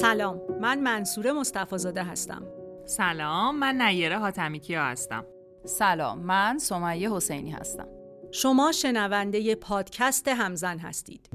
سلام من منصور مصطفی زاده هستم. سلام من نیره حاتمی کیا هستم. سلام من سمیه حسینی هستم. شما شنونده پادکست همزن هستید.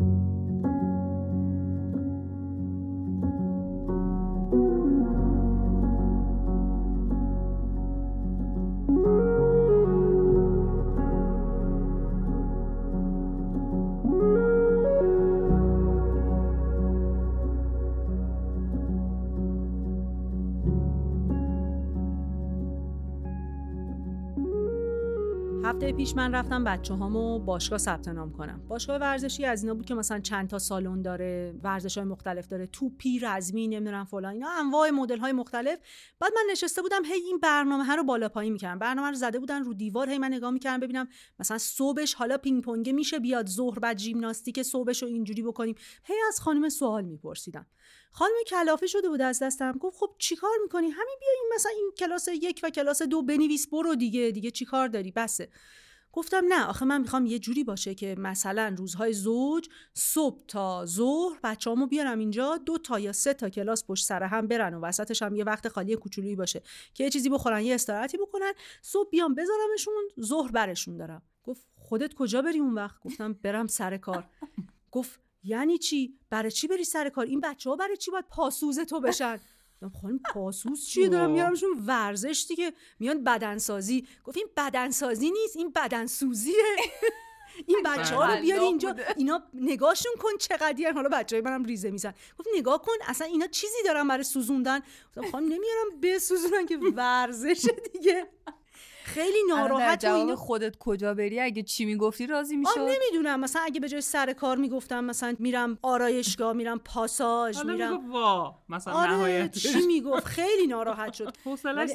پیش من رفتم بچه هامو باشگاه ثبت نام کنم. باشگاه ورزشی از اینا بود که مثلا چند تا سالن داره ورزش های مختلف داره توپی رزمی نمی‌دونم فلان. اینا انواع مدل های مختلف. بعد من نشسته بودم هی این برنامه ها رو بالا پایین می‌کردم. برنامه رو زده بودن رو دیوار هی من نگاه می‌کردم ببینم مثلا صبحش حالا پینگ پونگه میشه بیاد ظهر بعد ژیمناستیک صبحش رو اینجوری بکنیم. هی از خانم سوال میپرسیدم. خانم کلافه شده بود از دستم. گفت خب چیکار می‌کنی؟ همین بیا این مثلا این کلاس یک و کلاس دو بنویس برو دیگه دیگه چیکار داری؟ بسه. گفتم نه آخه من می‌خوام یه جوری باشه که مثلا روزهای زوج صبح تا ظهر بچه‌هامو بیارم اینجا دو تا یا سه تا کلاس پشت سر هم برن و وسطش هم یه وقت خالی کوچولویی باشه که یه چیزی بخورن یه استراحتی بکنن صبح بیام بذارمشون ظهر برشون دارم. گفت خودت کجا بری اون وقت؟ گفتم برم سر کار. گفت یعنی چی؟ برای چی بری سر کار؟ این بچه ها برای چی باید پاسوز تو بشن؟ خانم پاسوز چیه؟ دارم میارمشون ورزش دیگه میان بدنسازی. گفت این بدنسازی نیست این بدنسوزیه. این بچه ها رو بیار اینجا اینا نگاهشون کن چقدر حالا بچه های منم ریزه میزن. گفت نگاه کن اصلا اینا چیزی دارن برای سوزوندن؟ خانم نمیارم بسوزونن که ورزش دیگه. خیلی ناراحت و اینو خودت کجا بری؟ اگه چی می‌گفتی راضی می‌شد؟ نمی‌دونم. مثلا اگه به جای سر کار می‌گفتم مثلا میرم آرایشگاه میرم پاساژ میرم وا. مثلا آره نهایت چی می‌گفت؟ خیلی ناراحت شد. حوصله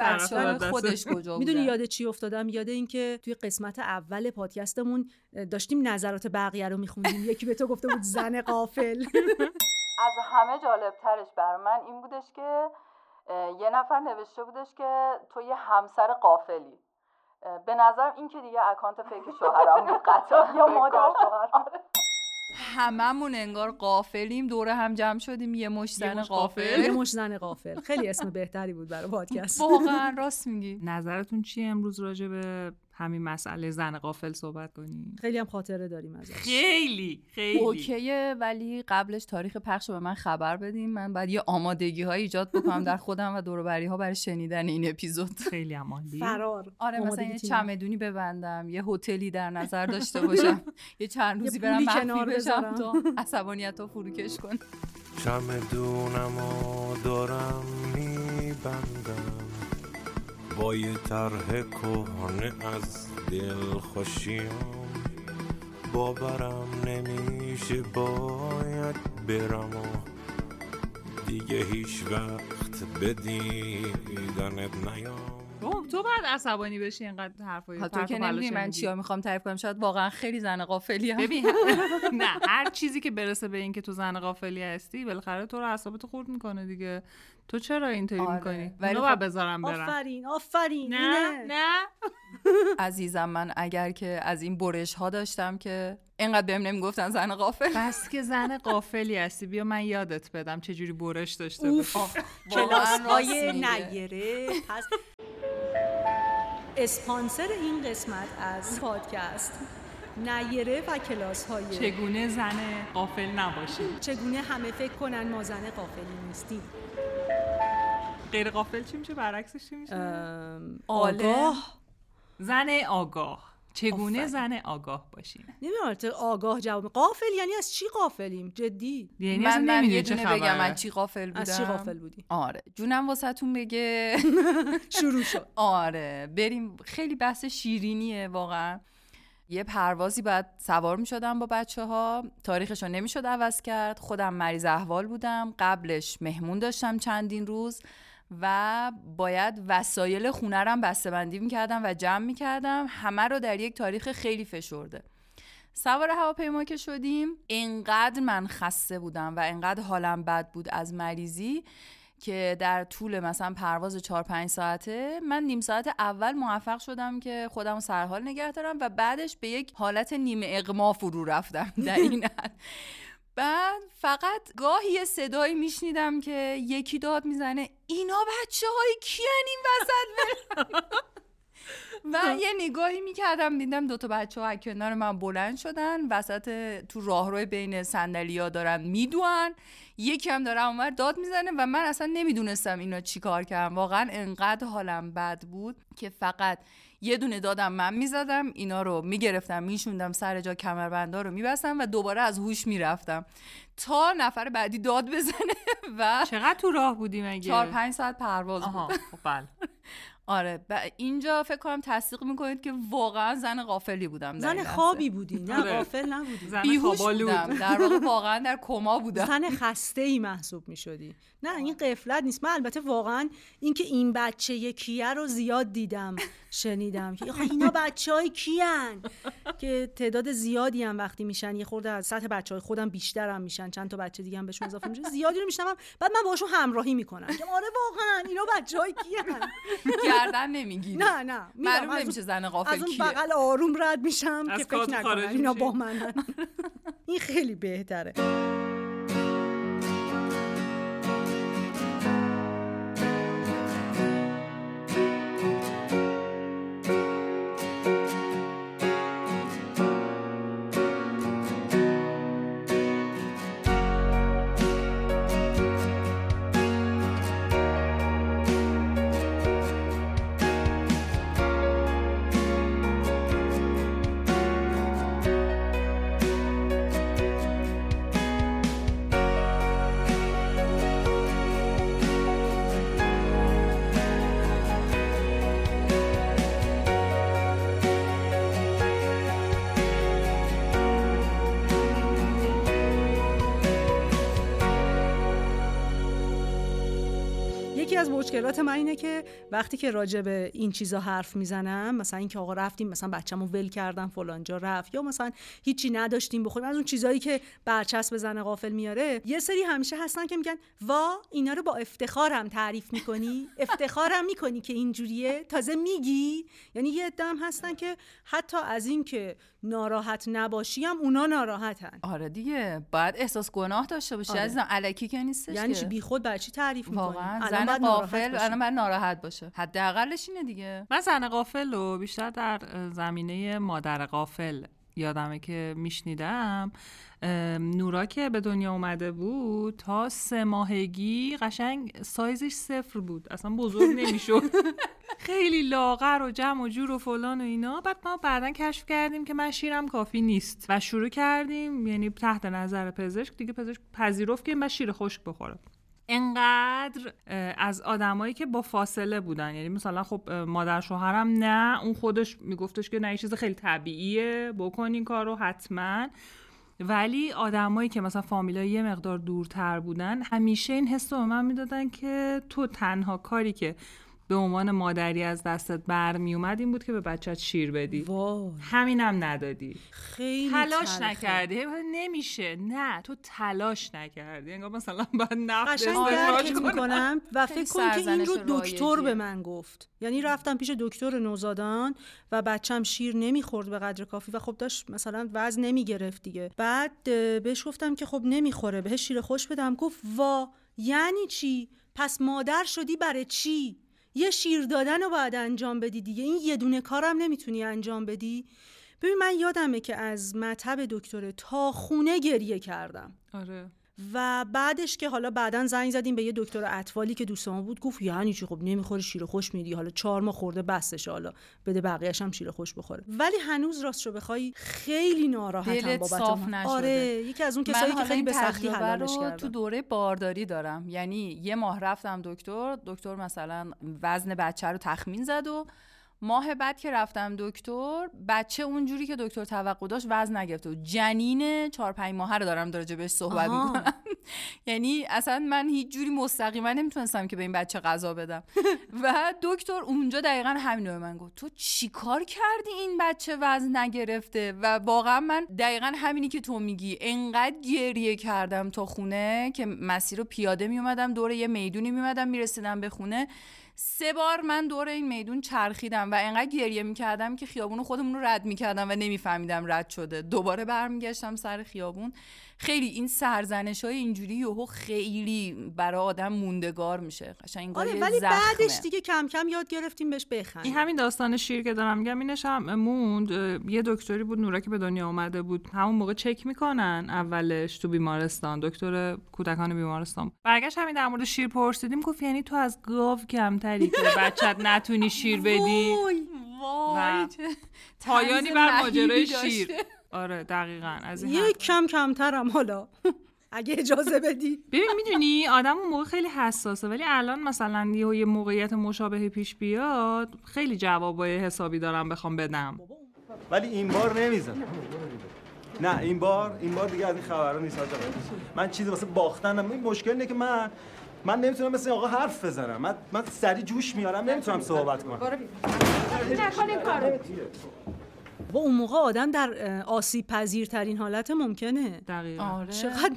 خودش کجا می‌دونی یاد چی افتادم؟ یاد این که توی قسمت اول پادکستمون داشتیم نظرات بقیه رو میخوندیم. یکی به تو گفته بود زن قافل از همه جالب ترش بر من این بودش که یه نفر نوشته بودش که تو یه همسر قافلی به نظر این که دیگه اکانت فیک شوهرم بود قطعا یا مادر شوهر. هممون انگار قافلیم دوره هم جمع شدیم. یه مش زن قافل یه مش زن قافل خیلی اسم بهتری بود برای پادکست. واقعا راست میگی. نظرتون چیه امروز راجع به همین مسئله زن قافل صحبت کنیم خیلی هم خاطره داریم ازش. خیلی خیلی. اوکیه ولی قبلش تاریخ پخش به من خبر بدیم من بعد یه آمادگی های ایجاد بکنم در خودم و دور ها برای شنیدن این اپیزود. خیلی عمالی فرار. آره مثلا یه چمدونی ببندم یه هتلی در نظر داشته باشم. یه چند روزی برم مخفی بشم تا عصبانیت رو فروکش کن چمدونمو دارم میبندم. با یه طرح کهنه از دل خوشیام باورم نمیشه باید برم و دیگه هیچ وقت به دیدنت نیام. تو بعد عصبانی بشی اینقدر حرفای تو که نمی‌دونی من چیا می‌خوام تعریف کنم شاید واقعا خیلی زن قافلی هم. ببین نه هر چیزی که برسه به اینکه تو زن قافلی هستی بالاخره تو رو اعصابت خورد می‌کنه دیگه. تو چرا اینطوری آره. می‌کنی؟ ولی خب بذارم برم آفرین آفرین نه؟ نه؟ عزیزم من اگر که از این برش ها داشتم که اینقدر بهم نمی‌گفتن زن قافل بس که زن قافلی هستی. بیا من یادت بدم چه جوری برش داشته باشی. کلاس های نیره پس اسپانسر این قسمت از پادکست نیره و کلاس های چگونه زن قافل نباشیم چگونه همه فکر کنن ما زن قافلی نیستیم؟ غیر قافل چی میشه؟ برعکسش چی میشه؟ آگاه. زن آگاه. چگونه زن آگاه باشیم؟ نمی‌دونم آگاه جواب قافل یعنی از چی قافلیم جدی. یعنی من, من یه چه بگم من چی قافل بودم از چی قافل بودی؟ آره. جونم واسهتون بگه. شروع شد. آره. بریم. خیلی بحث شیرینیه واقعا. یه پروازی بعد سوار می شدم با بچه ها تاریخش رو نمی شد عوض کرد. خودم مریض احوال بودم. قبلش مهمون داشتم چندین روز. و باید وسایل خونه رم بسته بندی می‌کردم و جمع می‌کردم. همه رو در یک تاریخ خیلی فشرده. سوار هواپیما که شدیم انقدر من خسته بودم و انقدر حالم بد بود از مریضی که در طول مثلا پرواز 4 5 ساعته من نیم ساعت اول موفق شدم که خودم سرحال نگه دارم و بعدش به یک حالت نیمه اغما فرو رفتم. در این بعد فقط گاهی یه صدایی میشنیدم که یکی داد می‌زنه اینا بچه های کیان این وسط؟ و یه نگاهی می‌کردم دیدم دوتا بچه ها کنار من بلند شدن وسط تو راهروی بین سندلیا دارن میدوان. یکی هم داره اونور داد می‌زنه و من اصلا نمی‌دونستم اینا چی کار کردم واقعا انقدر حالم بد بود که فقط یه دونه دادم من می‌زدم اینا رو می‌گرفتم میشوندم سر جا کمربندا رو میبستم و دوباره از هوش می‌رفتم. تا نفر بعدی داد بزنه و چقدر تو راه بودی مگه؟ چهار پنج ساعت پرواز بود. خب بله. آره ب... اینجا فکر کنم تصدیق می‌کنید که واقعا زن غافلی بودم زن خوابی بودی نه آره. غافل نبودی. زن بودم. در واقع واقعا در کما بودم. زن خسته ای محسوب می‌شدی. نه این قفلت نیست. من البته واقعا اینکه این بچه یکیه رو زیاد دیدم. شنیدم که اینا بچه های کیان؟ که تعداد زیادی هم وقتی میشن یه خورده از سطح بچه های خودم بیشتر هم میشن. چند تا بچه دیگه هم بهشون اضافه میشه. زیادی رو میشنم بعد من باشون همراهی می‌کنم. که آره واقعا اینا بچه های کیان. گردن نمی‌گیری. نه نه. معلوم نمیشه زن غافل از اون بغل آروم رد میشم که فکر نکنن اینا با من این خیلی بهتره. مشکلات من اینه که وقتی که راجع به این چیزا حرف می‌زنم مثلا اینکه آقا رفتیم مثلا بچه‌مو ول کردم فلان جا رفت یا مثلا هیچی نداشتیم بخوریم از اون چیزایی که برچسب زن غافل میاره یه سری همیشه هستن که میگن وا اینا رو با افتخارم تعریف می‌کنی؟ افتخارم می‌کنی که اینجوریه؟ تازه میگی؟ یعنی یه دم هستن که حتی از اینکه ناراحت نباشی هم اونا ناراحتن. آره دیگه باید احساس گناه داشته باشی آره. عزیزم الکی که نیستش یعنی بیخود چی تعریف می‌کنی؟ واقعا زن غافل الان باید ناراحت باشه. حداقلش اینه دیگه. من زن غافل رو بیشتر در زمینه مادر غافل یادمه که میشنیدم. نورا که به دنیا اومده بود تا سه ماهگی قشنگ سایزش صفر بود. اصلا بزرگ نمی‌شد. خیلی لاغر و جمع و جور و فلان و اینا. بعد ما بعدا کشف کردیم که من شیرم کافی نیست و شروع کردیم. یعنی تحت نظر پزشک. دیگه پزشک پذیرفت که من شیر خشک بخورم. انقدر از آدمایی که با فاصله بودن. یعنی مثلا خب مادر شوهرم نه اون خودش میگفتش که نه چیز خیلی طبیعیه بکنین کارو حتما. ولی آدمایی که مثلا فامیلای یه مقدار دورتر بودن همیشه این حس رو به من می‌دادن که تو تنها کاری که به عنوان مادری از دستت برمی اومد این بود که به بچت شیر بدی. وای. همینم ندادی. خیلی تلاش نکردی. نمیشه. نه تو تلاش نکردی. انگار مثلا بعد نفت می‌کنم. و فکر کن که این رو دکتر به من گفت. یعنی رفتم پیش دکتر نوزادان و بچم شیر نمی‌خورد به قدر کافی و خب داشت مثلا وزن نمی‌گرفت دیگه. بعد بهش گفتم که خب نمی‌خوره بهش شیر خوش بدم. گفت وا یعنی چی؟ پس مادر شدی برای چی؟ یه شیر دادن رو باید انجام بدی دیگه. این یه دونه کارم نمی‌تونی انجام بدی. ببین من یادمه که از مطب دکتر تا خونه گریه کردم. آره. و بعدش که حالا بعدا زنگ زدیم به یه دکتر اطفالی که دوستان بود گفت یعنی چی؟ خب نمی‌خوره شیر خوش میدی حالا چهار ماه خورده بسش حالا بده بقیه‌اش هم شیر خوش بخوره. ولی هنوز راست رو بخوای خیلی ناراحتم بابت صاف نشده. آره یکی از اون کسایی که خیلی به سختی حلالش کردم تو دوره بارداری دارم. یعنی یه ماه رفتم دکتر دکتر مثلا وزن بچه رو تخمین زد و ماه بعد که رفتم دکتر بچه اونجوری که دکتر توقع داشت وزن نگرفته و جنین چهار پنج ماه رو دارم داره بهش صحبت می‌کنم. یعنی اصلا من هیچ جوری مستقیما نمی‌تونستم که به این بچه غذا بدم. و دکتر اونجا دقیقا همین رو من گفت. تو چیکار کردی این بچه وزن نگرفته؟ و واقعا من دقیقا همینی که تو میگی انقدر گریه کردم تا خونه که مسیر رو پیاده میومدم دور یه می‌دونی میومدم می‌رسیدم به خونه. سه بار من دور این میدون چرخیدم و انقدر گریه می‌کردم که خیابون خودمون رو رد می‌کردم و نمیفهمیدم رد شده. دوباره برمیگشتم سر خیابون. خیلی این سرزنش های اینجوری یهو خیلی برای آدم موندگار میشه. قشنگ آره ولی زخمه. بعدش دیگه کم کم یاد گرفتیم بهش این بخندیم همین داستان شیر که دارم میگم اینش هم موند. یه دکتری بود نورا که به دنیا اومده بود. همون موقع چک می‌کنن اولش تو بیمارستان. دکتر کودکان بیمارستان. برگشت همین در مورد شیر پرسیدیم. گفت یعنی تو از گاو کمتری که بچت نتونی شیر بدی؟ وای. پایانی بر ماجرای داشته. شیر. آره دقیقا از این یک. کم کمترم حالا. اگه اجازه بدی. ببین می‌دونی آدم اون موقع خیلی حساسه ولی الان مثلا یه موقعیت مشابه پیش بیاد خیلی جوابای حسابی دارم بخوام بدم. ولی این بار نمیزن نه این بار این بار دیگه از این خبرها نیست. من چیزی واسه باختنم. این مشکل اینه که من من نمی‌تونم مثل آقا حرف بزنم. من من سری جوش میارم نمی‌تونم صحبت کنم. با اون موقع آدم در آسیب پذیرترین حالت ممکنه. دقیقا. آره. چقدر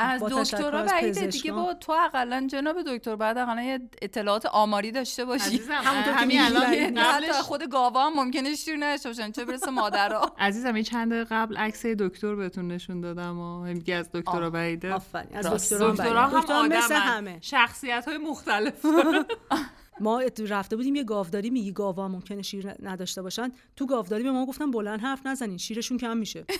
از دکترا بعیده دیگه. با تو اقلا جناب دکتر بعد اقلا یه اطلاعات آماری داشته باشی. همونطور که همین الان بعید نه حتی قبلش خود گاوا هم ممکنه شیر نداشته باشن چه برسه مادرها عزیزم یه چند دقیقه قبل عکس دکتر بهتون نشون دادم و میگه از دکترا. بعیده آفرین. از دکترا هم آدمن. همه. شخصیت های مختلف. ما ات- رفته بودیم یه گاوداری میگی گاوا ممکنه شیر نداشته باشن. تو گاوداری به ما گفتن بلند حرف نزنین شیرشون کم میشه.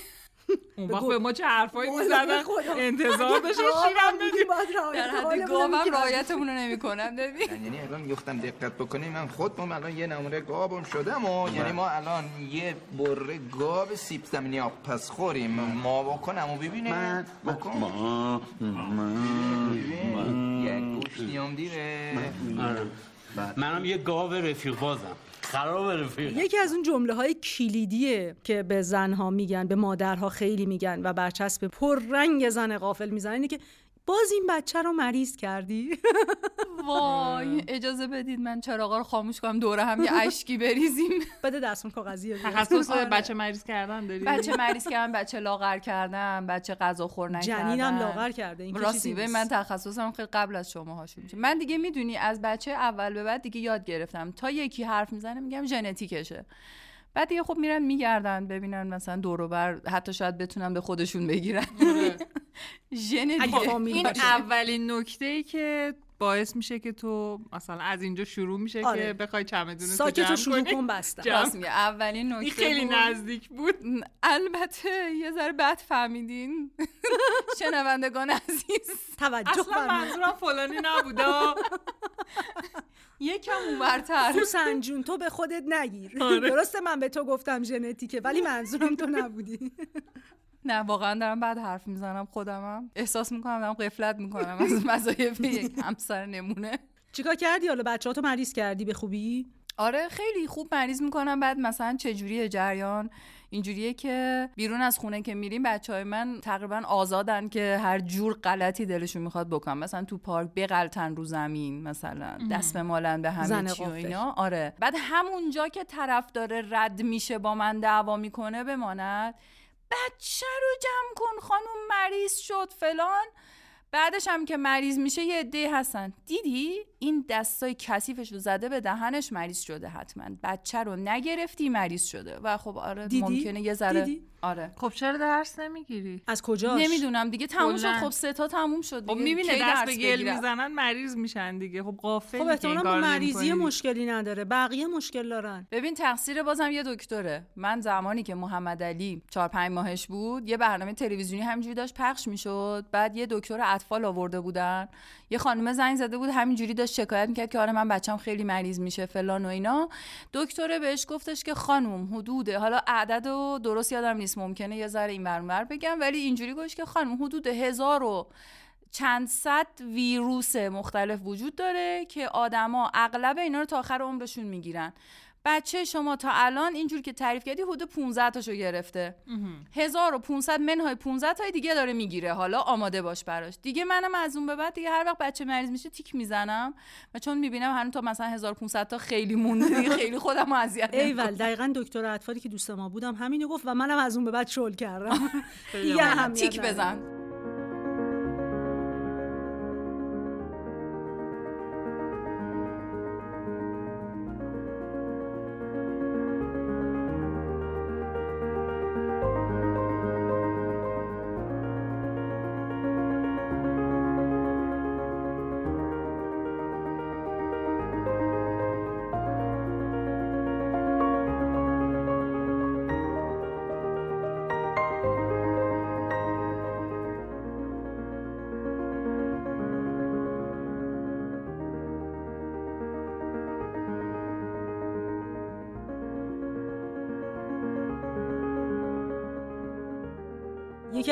اون وقت به ما چه حرفایی می‌زدن. انتظار داشت شیرم بدیم. در حد گاوم رعایتمون رو نمی‌کنم ببین. یعنی الان گفتم دقت بکنیم من خودم الان یه نمونه گاوم شدم و یعنی ما الان یه بره گاو سیب زمینی آب پس خوریم ما بکنم و ببینیم. من بکن. ما ببین. یک گوشتی هم دیره. آره. منم یه گاو رفیق بازم. خراب رفیق. یکی از اون جمله های کلیدیه که به زنها میگن به مادرها خیلی میگن و برچسب پررنگ زن غافل می‌زنن اینه که باز این بچه رو مریض کردی؟ وای اجازه بدید من چراغا رو خاموش کنم دوره هم یه اشکی بریزیم. بده دستم کاغذی رو. تخصص بچه مریض کردن داری بچه مریض کردن بچه لاغر کردن بچه غذا خور نکردن. جنینم لاغر کرده این راستی. من تخصصم خیلی قبل از شما هاشون میشه من دیگه می‌دونی از بچه اول به بعد دیگه یاد گرفتم. تا یکی حرف می‌زنه میگم ژنتیکشه. بعد دیگه خب میرن میگردن ببینن مثلا دور و بر حتی شاید بتونن به خودشون بگیرن. فامیل این. اولین نکته ای که باعث میشه که تو مثلا از اینجا شروع میشه آره. که بخوای چمدون ساکت جمع رو شروع کنی. کن میگه. اولین نکته این خیلی بود. نزدیک بود. البته یه ذره بد فهمیدین. شنوندگان عزیز. توجه اصلا منظورم فلانی نبوده. یکم اونورتر. سوسن جون تو به خودت نگیر. آره. درسته من به تو گفتم ژنتیکه ولی منظورم تو نبودی. نه واقعا دارم بعد حرف می‌زنم خودمم احساس می‌کنم دارم قفلت می‌کنم. از وظایف یک همسر نمونه. چیکار کردی؟ حالا بچه‌هاتو مریض کردی؟ به خوبی؟ آره خیلی خوب مریض می‌کنم. بعد مثلا چجوریه جریان؟ اینجوریه که بیرون از خونه که میریم بچه های من تقریبا آزادن که هر جور غلطی دلشون می‌خواد بکنم. مثلا تو پارک بغلتن رو زمین مثلا دست بمالن به همه چی و. اینا. آره. بعد همونجا که طرف داره رد میشه با من دعوا می‌کنه بماند. بچه رو جمع کن خانوم مریض شد فلان. بعدش هم که مریض میشه یه عده هستن. دیدی؟ این دستای کثیفش رو زده به دهنش مریض شده حتما بچه رو نگرفتی مریض شده و خب آره دیدی؟ ممکنه یه ذره دیدی؟ آره خب چرا درس نمی‌گیری از کجاش نمی‌دونم دیگه تموم شد. خب سه تا تموم شد خب دیگه. می‌بینه کی دست به گل؟ می‌زنن مریض میشن دیگه خب غافلی خب احتمالاً با مریضی. مشکلی نداره بقیه مشکل دارن ببین تقصیر بازم یه دکتره من زمانی که محمد علی چهار پنج ماهش بود یه برنامه تلویزیونی همینجوری داشت پخش می‌شد بعد یه دکتر اطفال آورده بودن یه خانم زنگ زده بود همینجوری داشت شکایت می‌کرد که آره من بچم خیلی مریض میشه فلان و اینا. دکتره بهش گفتش که خانم حدوده حالا عدد و درست یادم نیست ممکنه یه ذره این برمر بگم ولی اینجوری گوش که خانم حدود هزار و چند صد ویروس مختلف وجود داره که آدما اغلب اینا رو تا آخر عمرشون می‌گیرن. بچه شما تا الان اینجور که تعریف کردی حدود 15 تاشو گرفته. 1500 منهای 500 تای دیگه داره می‌گیره. حالا آماده باش براش. دیگه منم از اون به بعد دیگه هر وقت بچه مریض میشه تیک می‌زنم و چون می‌بینم هنوز تا مثلا 1500 تا خیلی مونده دیگه خیلی خودم اذیت ایول دقیقا دکتر اطفالی که دوست ما بودم همینو گفت و منم از اون به بعد شل کردم. دیگه تیک. بزن.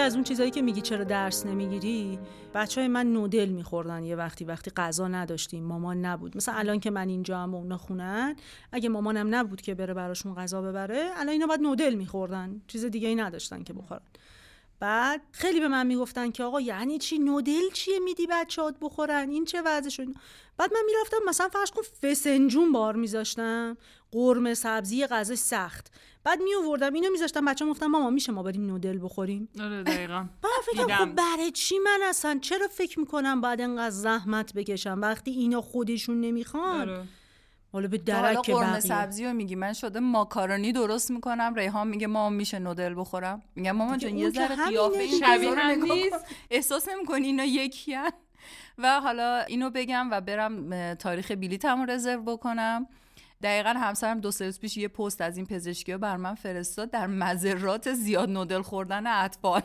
از اون چیزایی که میگی چرا درس نمی‌گیری؟ بچه های من نودل میخوردن یه وقتی وقتی غذا نداشتیم. مامان نبود. مثلا الان که من اینجا هم و اونا خونن اگه مامانم نبود که بره براشون غذا ببره الان اینا باید نودل میخوردن. چیز دیگه ای نداشتن که بخورن. بعد خیلی به من می‌گفتن که آقا یعنی چی؟ نودل چیه میدی بچه‌هات بخورن؟ این چه وضعش؟ بعد من می‌رفتم مثلا فرض کن فسنجون بار میذاشتم. قرمه سبزی غذا سخت. بعد می آوردم اینو میذاشتم. بچه گفتم ماما میشه ما بریم نودل بخوریم؟ آره دقیقا. بعد فکر خب برای چی من اصلا؟ چرا فکر می‌کنم بعد انقدر زحمت بکشم؟ وقتی اینا خودشون نمی‌خوان. آره. حالا به درک قرمه سبزی رو میگی. من شده ماکارونی درست می‌کنم ریحان میگه مامان میشه نودل بخورم. میگم مامان جان یه ذره قیافه این شبیه نیست. احساس نمی‌کنی اینا یکیان و حالا اینو بگم و برم تاریخ بلیطمو رزرو بکنم. دقیقا همسرم دو سه پیش یه پست از این پزشکی بر من فرستاد در مذرات زیاد نودل خوردن اطفال.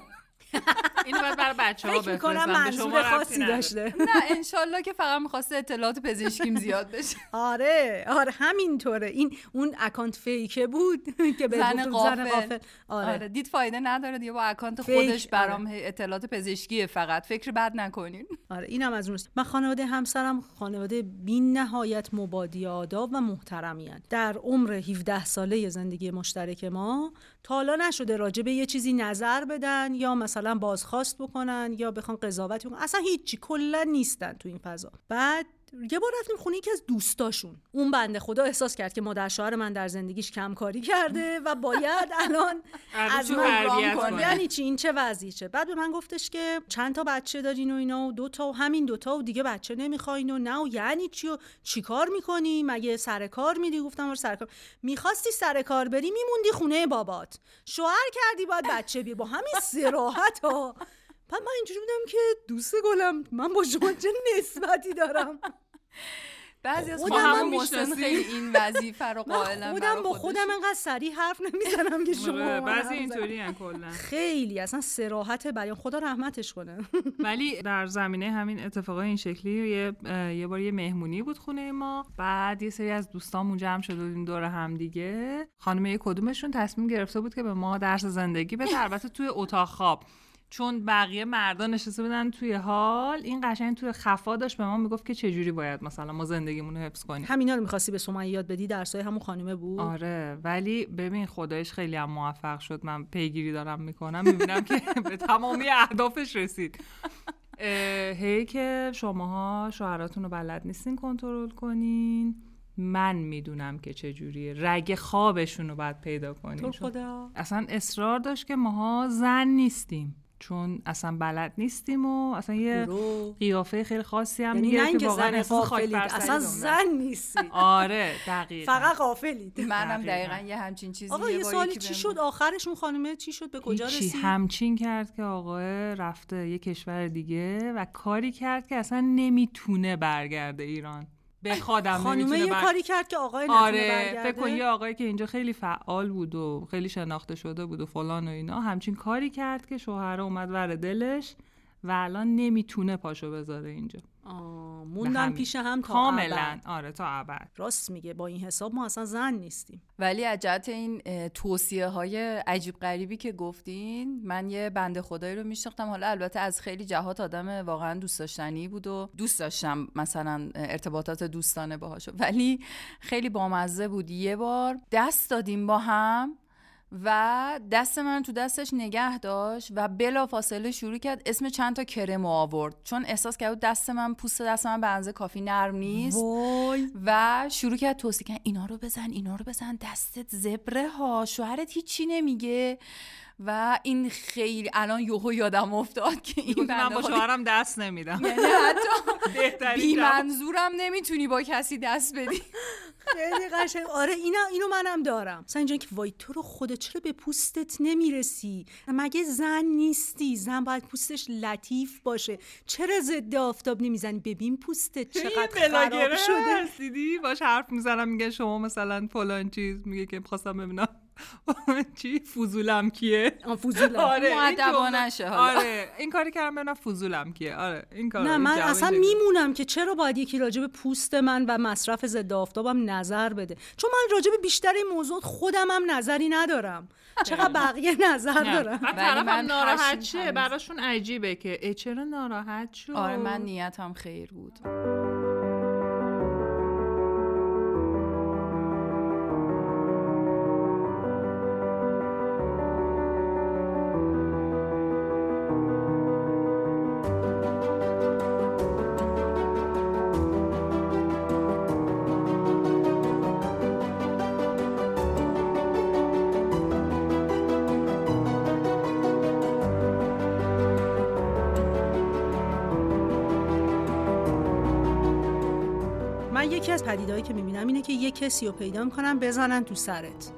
اینو باید برای بچه ها فکر کنم منظور خاصی داشته. نه انشالله که فقط می‌خواسته اطلاعات پزشکیم زیاد بشه. آره آره همینطوره. این اون اکانت فیکه بود که به زن قافل آره. آره دید فایده نداره دیگه با اکانت خودش برام آره. اطلاعات پزشکی فقط. فکر بد نکنین. آره اینم از اون من خانواده همسرم خانواده بین نهایت مبادی آداب و محترمی در عمر 17 ساله زندگی مشترک ما تا حالا نشده راجع به یه چیزی نظر بدن یا مثلا بازخواست بکنن یا بخوان قضاوت بکنن. اصلا هیچی کلا نیستن تو این فضا. بعد یه بار رفتیم خونه یکی از دوستاشون. اون بنده خدا احساس کرد که مادر شوهر من در زندگیش کمکاری کرده و باید الان از من رام کنه. یعنی چی؟ این چه وضعیشه بعد به من گفتش که چند تا بچه دارین و اینا و دو تا و همین دوتا و دیگه بچه نمی‌خواین و نه و یعنی چی و چیکار می‌کنی؟ مگه سر کار میری؟ گفتم آره سر کار. می‌خواستی سر کار بری؟ میموندی خونه بابات. شوهر کردی باید بچه بی با همین سراحت ها. من اینجوری بودم که دوست گلم من با شما چه نسبتی دارم؟ بعضی از خودم هم خیلی این وظیفه رو قائلم خودم با خودم انقدر سریع حرف نمی‌زنم که شما آره، بعضی اینطوری کلا. خیلی اصلا سراحت بیان خدا رحمتش کنه. ولی در زمینه همین اتفاقای این شکلی یه یه بار یه مهمونی بود خونه ما بعد یه سری از دوستامون جمع شده بودیم دور هم دیگه. خانم کدومشون تصمیم گرفته بود که به ما درس زندگی بده البته توی اتاق خواب. چون بقیه مردان نشسته بودن توی حال این قشنگ توی خفا داشت به ما می‌گفت که چجوری باید مثلا ما زندگیمون رو حفظ کنیم. همینا رو می‌خواستی به شما یاد بدی؟ درسای همون خانومه بود؟ آره ولی ببین خدایش خیلی هم موفق شد. من پیگیری دارم می‌کنم. می‌بینم که به تمامی اهدافش رسید. هی که شماها شوهراتون رو بلد نیستین کنترل کنین. من می‌دونم که چجوریه. رگ خوابشون رو باید پیدا کنین. خدا. اصلا اصرار داشت که ماها زن نیستیم. چون اصلا بلد نیستیم و اصلا یه قیافه خیلی خاصی هم یعنی که واقعا اصلا زن نیستی آره دقیقا. فقط غافلید. منم دقیقا. یه همچین چیزی آقا یه سوالی چی شد؟ آخرش اون خانمه چی شد؟ به کجا رسید؟ همچین کرد که آقا رفته یه کشور دیگه و کاری کرد که اصلا نمی‌تونه برگرده ایران. بخوادم خانومه یه کاری کرد که آقای آره فکر کن یه آقایی که اینجا خیلی فعال بود و خیلی شناخته شده بود و فلان و اینا همچین کاری کرد که شوهر اومد ور دلش و الان نمی‌تونه پاشو بذاره اینجا. موندن پیش هم تا کاملا. آره تا ابد. راست میگه با این حساب ما اصلا زن نیستیم. ولی عجبت این توصیه های عجیب غریبی که گفتین من یه بنده خدایی رو میشناختم. حالا البته از خیلی جهات آدم واقعا دوست داشتنی بود و دوست داشتم مثلا ارتباطات دوستانه باهاشو ولی خیلی بامزه بود. یه بار دست دادیم با هم. و دست من تو دستش نگه داشت و بلا فاصله شروع کرد اسم چند تا کرم آورد. چون احساس کرد دست من پوست دست من به اندازه کافی نرم نیست. وای. و شروع کرد توصیه کرد اینا رو بزن اینا رو بزن دستت زبره ها شوهرت هیچی نمیگه. و این خیلی الان یوهو یادم افتاد که این من با شوهرم دست نمیدم. یعنی حتی بی منظورم نمی‌تونی با کسی دست بدی. خیلی قشنگ. آره اینا اینو منم دارم. مثلا اینجا که وای تو رو خودت چرا به پوستت نمی‌رسی؟ مگه زن نیستی؟ زن باید پوستش لطیف باشه. چرا ضد آفتاب نمی‌زنی؟ ببین پوستت چقدر خراب شده. دیدی؟ باش حرف می‌زنم میگه شما مثلا فلان چیز میگه که خواستم ببینم. چی؟ فوزولم کیه؟ فضولم. آره این مؤدبانه جمله- شه حالا. آره این کاری کردم ببینم فوزولم کیه. آره این کار نه من اصلا. میمونم که چرا باید یکی راجع به پوست من و مصرف ضد آفتابم نظر بده. چون من راجع به بیشتر این موضوع خودم هم نظری ندارم. چقدر بقیه نظر. دارم؟ بعد ولی طرفم من ناراحت شه هنوز. براشون عجیبه که. چرا ناراحت شد؟ آره من نیتم خیر بود. یه کسی رو پیدا می‌کنن بزنن تو سرت.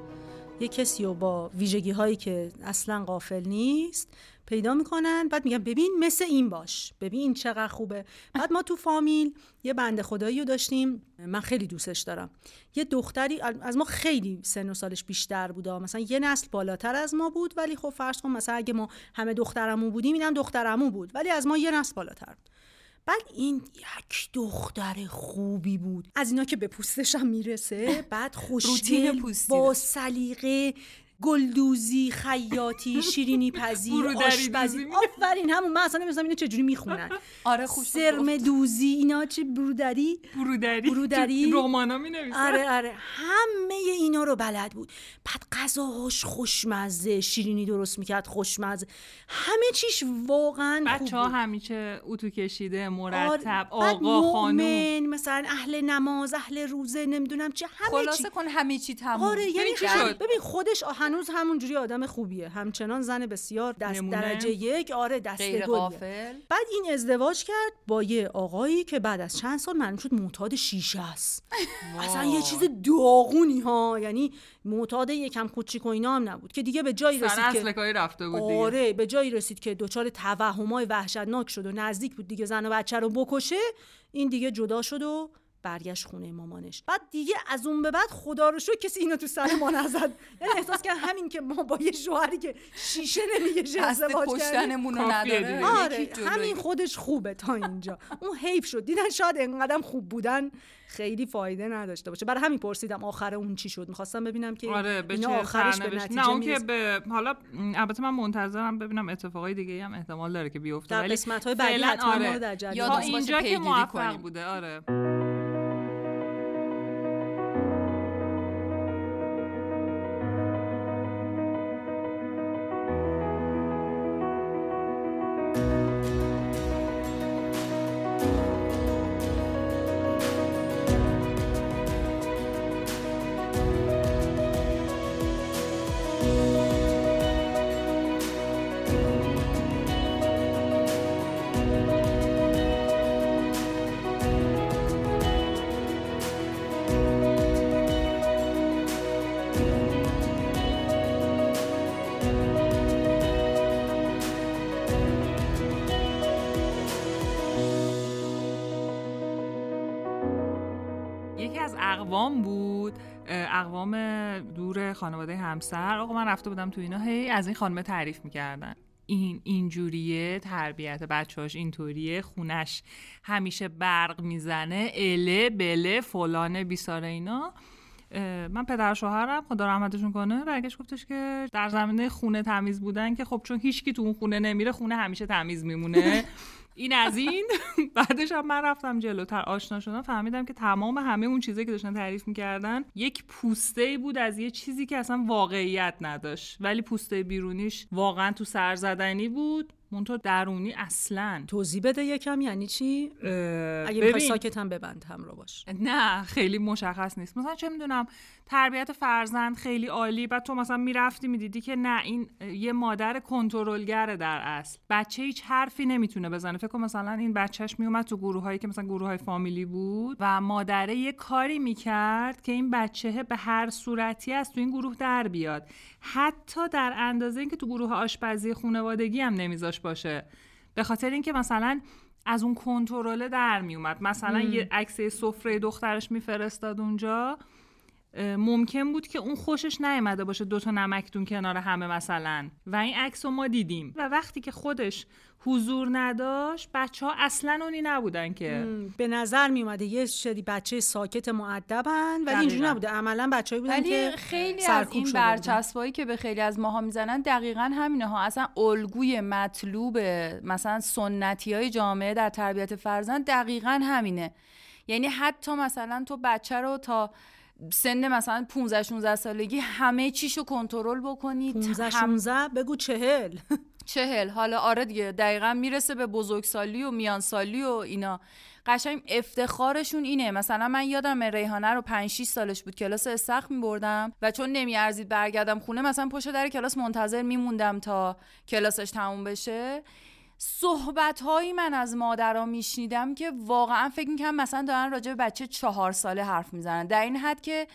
یه کسی رو با ویژگی هایی که اصلا قافل نیست پیدا می‌کنن بعد میگن ببین مثل این باش ببین چقدر خوبه. بعد ما تو فامیل یه بنده خدایی رو داشتیم من خیلی دوستش دارم. یه دختری از ما خیلی سن و سالش بیشتر بوده. مثلا یه نسل بالاتر از ما بود ولی خب فرض کن مثلا اگه ما همه دخترمون بودیم اینم دخترمون بود. ولی از ما یه نسل بالاتر بود. بعد این یک دختر خوبی بود از اینا که به پوستش هم می‌رسه بعد خوشگل با. سلیقه گلدوزی خیاطی شیرینی پزی آشپزی. آفرین همون من اصلا نمی‌دونم اینو چجوری می‌خونن. آره خوش سرم دوزی اینا چه برودری؟ برودری. برودری؟ رمانا می نویسن آره آره. همه اینا رو بلد بود. بعد غذاهاش خوشمزه شیرینی درست می‌کرد خوشمزه. همه چیش واقعا خوب بچه ها بود. همیشه اتو کشیده آره، مرتب بعد آقا مؤمن، مثلا اهل نماز اهل روزه نمی‌دونم چه همه چی. خلاصه کن همه چی تموم. آره یعنی چی هم- شد؟ ببین خودش هنوز همونجوری آدم خوبیه. همچنان زن بسیار دست نمونه؟ درجه یک آره دست بعد این ازدواج کرد با یه آقایی که بعد از چند سال معلوم شد معتاد شیشه است. اصلا یه چیز داغونی ها. یعنی معتاد یکم کوچیک و اینا هم نبود. که دیگه به جایی رسید که کاری رفته بود دیگه. آره به جایی رسید که دچار توهمای وحشتناک شد و نزدیک بود دیگه زن و بچه رو بکشه این دیگه جدا شد و برگشت خونه مامانش. بعد دیگه از اون به بعد خدا رو شکر کسی اینو تو سر ما نزد. یعنی احساس کرد همین که ما با یه شوهری که شیشه نمیگه ازدواج کردیم. کشتنمون رو نداره. آره. همین خودش خوبه تا اینجا. اون حیف شد. دیدن شاید انقدرم خوب بودن خیلی فایده نداشته باشه. برای همین پرسیدم آخر اون چی شد. می‌خواستم ببینم که آره به اینا آخرش به نتیجه نه اون که. به حالا البته من منتظرم ببینم اتفاقای دیگه هم احتمال داره که بیفته. در ولی قسمت‌های بعدی حتما ما آره. در جریان اینجا که پیگیری موفق کنیم. بوده آره. خانواده همسر آقا من رفته بودم تو اینا هی از این خانمه تعریف می‌کردن. این اینجوریه تربیت بچهاش اینطوریه خونش همیشه برق می‌زنه اله بله فلانه بیساره اینا. من پدر شوهرم خدا رحمتشون کنه برگشت گفتش که در زمینه خونه تمیز بودن که خب چون هیچکی تو اون خونه نمیره خونه همیشه تمیز میمونه. این از این. بعدش هم من رفتم جلوتر. آشنا شدم فهمیدم که تمام همه اون چیزایی که داشتن تعریف می‌کردن یک پوسته بود از یه چیزی که اصلا واقعیت نداشت. ولی پوسته بیرونیش واقعا تو سرزدنی بود. منتها درونی اصلا. توضیح بده یکم یعنی چی؟ اگه. می‌خوای ساکت هم ببند همراه باش. نه خیلی مشخص نیست. مثلا چه می‌دونم تربیت فرزند خیلی عالی بعد تو مثلا می‌رفتی می‌دیدی که نه این یه مادر کنترلگره در اصل. بچه هیچ حرفی نمی‌تونه بزنه. فکر کن مثلا این بچهش میومد تو گروه هایی که مثلا گروه های فامیلی بود و مادره یه کاری می‌کرد که این بچه به هر صورتی از تو این گروه در بیاد. حتی در اندازه اینکه تو گروه آشپزی خانوادگی هم نمیذاش باشه. به خاطر اینکه مثلا از اون کنترل در میومد. مثلا یه عکس سفره دخترش میفرستاد اونجا. ممکن بود که اون خوشش نیامده باشه دوتا نمکتون کنار همه مثلا. و این عکس رو ما دیدیم. و وقتی که خودش حضور نداشت بچه ها اصلا اونی نبودن که. به نظر می اومده یه شدی بچه ساکت معدبن ولی اینجوری. نبوده. عملا بچه‌ای بودن ولی که خیلی از این. برچسبایی که به خیلی از ماها می‌زنن دقیقا همینه ها. اصلا الگوی مطلوب مثلا سنتی های جامعه در تربیت فرزند دقیقا همینه. یعنی حتی مثلا تو بچه رو تا سن مثلا 15 16 سالگی همه چیشو کنترل بکنی 15 هم- 16 بگو چهل. چهل. حالا آره دیگه دقیقا می‌رسه به بزرگسالی و میانسالی و اینا. قشنگ افتخارشون اینه. مثلا من یادم ریحانه رو 5 6 سالش بود کلاس استخ می بردم و چون نمیارزید برگردم خونه مثلا پشت در کلاس منتظر میموندم تا کلاسش تموم بشه. صحبت هایی من از مادرها میشنیدم که واقعا فکر می‌کنم مثلا دارن راجع به بچه چهار ساله حرف می‌زنن. در این حد که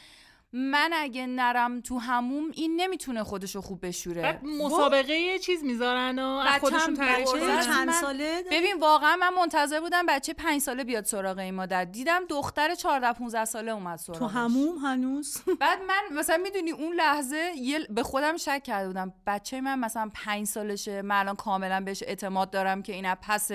من اگه نرم تو هموم این نمی‌تونه خودشو خوب بشوره. بعد مسابقه یه چیز می‌ذارن و از خودشون. چند ساله ببین واقعا من منتظر بودم بچه پنج ساله بیاد سراغ این مادر. دیدم دختر 14 15 ساله اومد سراغش. تو هموم هنوز؟ بعد من مثلا می‌دونی اون لحظه یه به خودم شک کرده بودم. بچه من مثلا پنج سالشه من الان کاملا بهش اعتماد دارم که این پس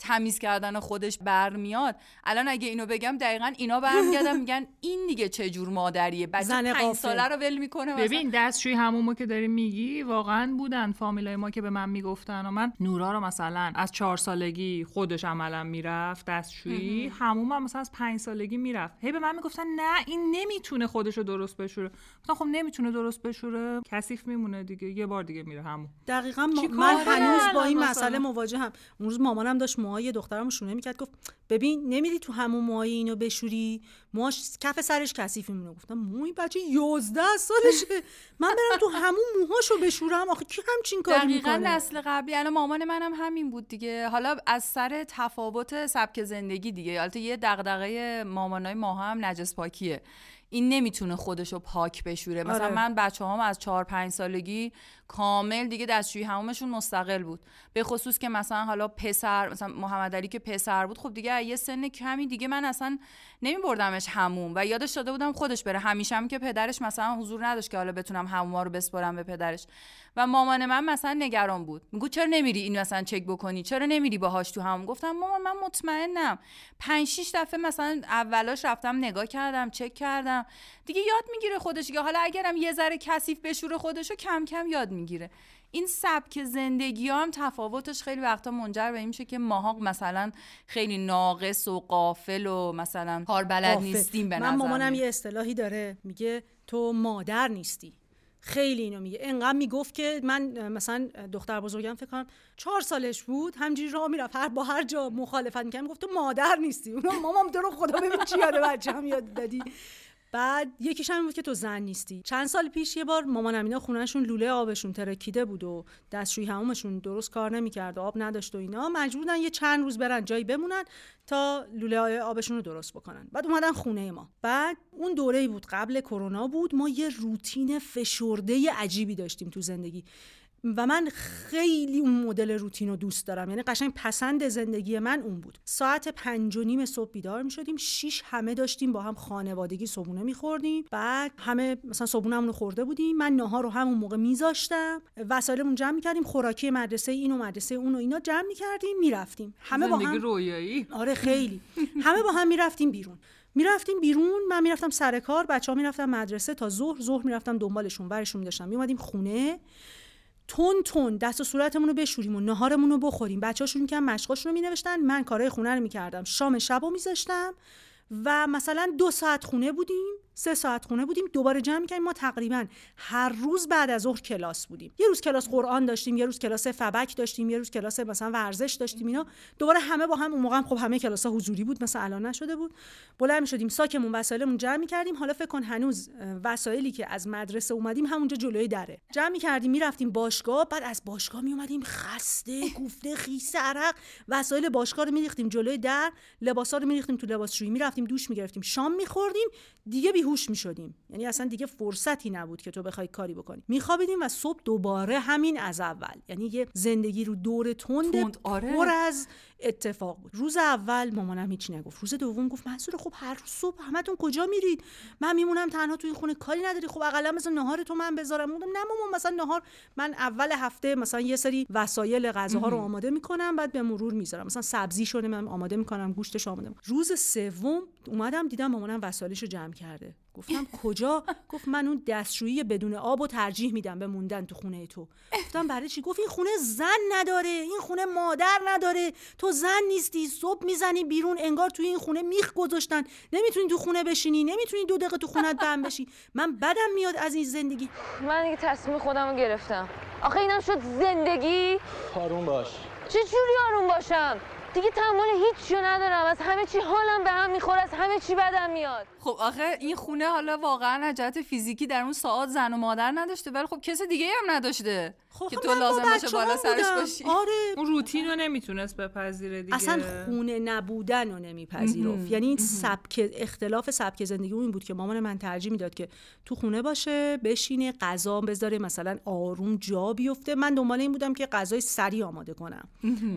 تمیز کردن خودش برمیاد. الان اگه اینو بگم دقیقا اینا برمیگردن میگن این دیگه چه جور مادریه؟ بچه زن پنج. ساله رو ول می‌کنه مثلا. ببین دستشوی همومو که داری میگی واقعا بودن فامیلای ما که به من می‌گفتن و من نورا رو مثلا از چهار سالگی خودش عملا می‌رفت دستشویی هموم هم مثلا از پنج سالگی می‌رفت. هی به من می‌گفتن نه این نمی‌تونه خودش رو درست بشوره. گفتم خب نمی‌تونه درست بشوره. کثیف میمونه دیگه. یه بار دیگه میره همون دقیقا ما- من هنوز با این؟ مسئله مواجهم. اون روز مامانم داشت موهای دخترمو شونه می‌کرد گفت ببین نمیری تو همون موهای اینو بشوری؟ موهاش کف سرش کثیف میمونه. گفتم موی بچه 11 سالشه. من برم تو همون موهاشو بشورم. آخه کی همچین کاری دقیقا می‌کنه؟ نسل قبلی. الان مامان منم همین بود دیگه. حالا از سر تفاوت سبک زندگی دیگه. البته یه دغدغه مامانای ماها هم نجس پاکیه. این نمی‌تونه خودشو پاک بشوره. مثلا آره. من بچه هم از چهار پنج سالگی کامل دیگه دستشویی همومشون مستقل بود. به خصوص که مثلا حالا پسر مثلا محمد علی که پسر بود خب دیگه یه سن کمی دیگه من اصلا نمی بردمش هموم و یادش داده بودم خودش بره. همیشه هم که پدرش مثلا حضور نداشت که حالا بتونم هموما رو بسپرم به پدرش. و مامان من مثلا نگران بود. میگو چرا نمیری این مثلا چک بکنی؟ چرا نمیری باهاش تو همون گفتم مامان من مطمئنم. پنج شیش دفعه مثلا اولاش رفتم نگاه کردم چک کردم. دیگه یاد می‌گیره خودش. دیگه حالا اگرم یه ذره کثیف بشوره خودشو کم کم یاد این سبک زندگی ها هم تفاوتش خیلی وقتا منجر به این میشه که ماها مثلا خیلی ناقص و قافل و مثلا کار بلد آفه. نیستیم به من مامانم. یه اصطلاحی داره. میگه تو مادر نیستی. خیلی اینو میگه. انقدر می‌گفت که من مثلا دختر بزرگم فکر کنم چهار سالش بود همجوری راه می‌رفت. هر با هر جا مخالفت می‌کرد می‌گفت تو مادر نیستی. اونا مامان تو رو خدا ببین چی یاد بچه هم یاد دادی بعد یکیش هم بود که تو زن نیستی. چند سال پیش یه بار مامان اینا خونهشون لوله آبشون ترکیده بود و دستشویی همومشون درست کار نمی‌کرد و آب نداشت و اینا مجبور بودن یه چند روز برن جایی بمونن تا لوله آبشون رو درست بکنن. بعد اومدن خونه ما. بعد اون دوره بود قبل کرونا بود ما یه روتین فشرده عجیبی داشتیم تو زندگی. و من خیلی اون مدل روتین رو دوست دارم. یعنی قشنگ پسند زندگی من اون بود. ساعت پنج و نیم صبح بیدار می شدیم. شیش همه داشتیم با هم خانوادگی صبونه میخوردیم بعد همه مثلا صبونمون رو خورده بودیم. من ناهار رو همون موقع میذاشتم وسایلمون جمع می‌کردیم خوراکی مدرسه این و مدرسه اون و اینا جمع می‌کردیم می‌رفتیم همه با هم رویایی. آره خیلی. همه با هم می‌رفتیم بیرون. می‌رفتیم بیرون. من می‌رفتم سر کار. بچه ها می‌رفتم مدرسه تا ظهر. ظهر می‌رفتم دنبالشون برشون میداشتم میومدیم خونه. تون تون دست و صورتمون رو بشوریم و نهارمون رو بخوریم. بچه ها شروع می‌کردن مشقاشون رو مینوشتن. من کارهای خونه رو می‌کردم. شام شب رو میذاشتم. و مثلا دو ساعت خونه بودیم سه ساعت خونه بودیم دوباره جمع کردیم ما تقریبا هر روز بعد از ظهر کلاس بودیم. یه روز کلاس قرآن داشتیم یه روز کلاس فبک داشتیم یه روز کلاس مثلا ورزش داشتیم اینا. دوباره همه با هم اون موقع هم خب همه کلاس ها حضوری بود مثلا الان نشده بود. بلند شدیم ساکمون وسایلمون جمع کردیم حالا فکر کن هنوز وسایلی که از مدرسه اومدیم همونجا جلوی دره. جمع کردیم می‌رفتیم باشگاه بعد از باشگاه می اومدیم خسته کوفته خیس عرق. وسایل باشگاه رو میریختیم جلوی در لباسا رو میریختیم تو لباسشویی می‌رفتیم دوش می‌گرفتیم شام میخوردیم دیگه بیهوش می‌شدیم. یعنی اصلا دیگه فرصتی نبود که تو بخوای کاری بکنی. میخوابیدیم و صبح دوباره همین از اول. یعنی یه زندگی رو دور تند تند، آره. پر از اتفاق بود. روز اول مامانم هیچ نگفت. روز دوم گفت منصور خب هر روز صبح همتون کجا میرید؟ من میمونم تنها تو این خونه کاری نداری. خب اقلا مثلا نهار تو من بذارم. گفتم نه مامان مثلا نهار من اول هفته مثلا یه سری وسایل غذاها رو آماده می‌کنم بعد به مرور می‌ذارم. مثلا سبزی شده من آماده می‌کنم گوشتش آماده می‌کنم. روز سوم اومدم دیدم مامانم وسایلش رو جمع کرده. گفتم کجا؟ گفت من اون دستشویی بدون آب و ترجیح میدم به موندن تو خونه تو. گفتم برای چی؟ گفت این خونه زن نداره این خونه مادر نداره. تو زن نیستی صبح می‌زنی بیرون انگار توی این خونه میخ گذاشتن. نمی‌تونی تو خونه بشینی نمی‌تونی دو دقیقه تو خونت بم بشی. من بدم میاد از این زندگی. من دیگه تصمیم خودم رو گرفتم. آخه اینم شد زندگی؟ آروم باش. چه جوری آروم باشم؟ دیگه تمام هیچی ندارم از همه چی حالم به هم می‌خوره از همه چی بدم میاد. خب آخه این خونه حالا واقعا جهت فیزیکی در اون ساعت زن و مادر نداشته ولی خب کس دیگه هم نداشته خب که خب تو لازم باشه بالا سرش. باشی. آره. اون روتین رو نمی‌تونست بپذیره دیگه. اصلا خونه نبودن رو نمیپذیرفت. یعنی این سبک اختلاف سبک زندگی اون این بود که مامان من ترجیح می‌داد که تو خونه باشه بشینه غذا بذاره مثلا آروم جا بیفته. من دنبال این بودم که غذای سریع آماده کنم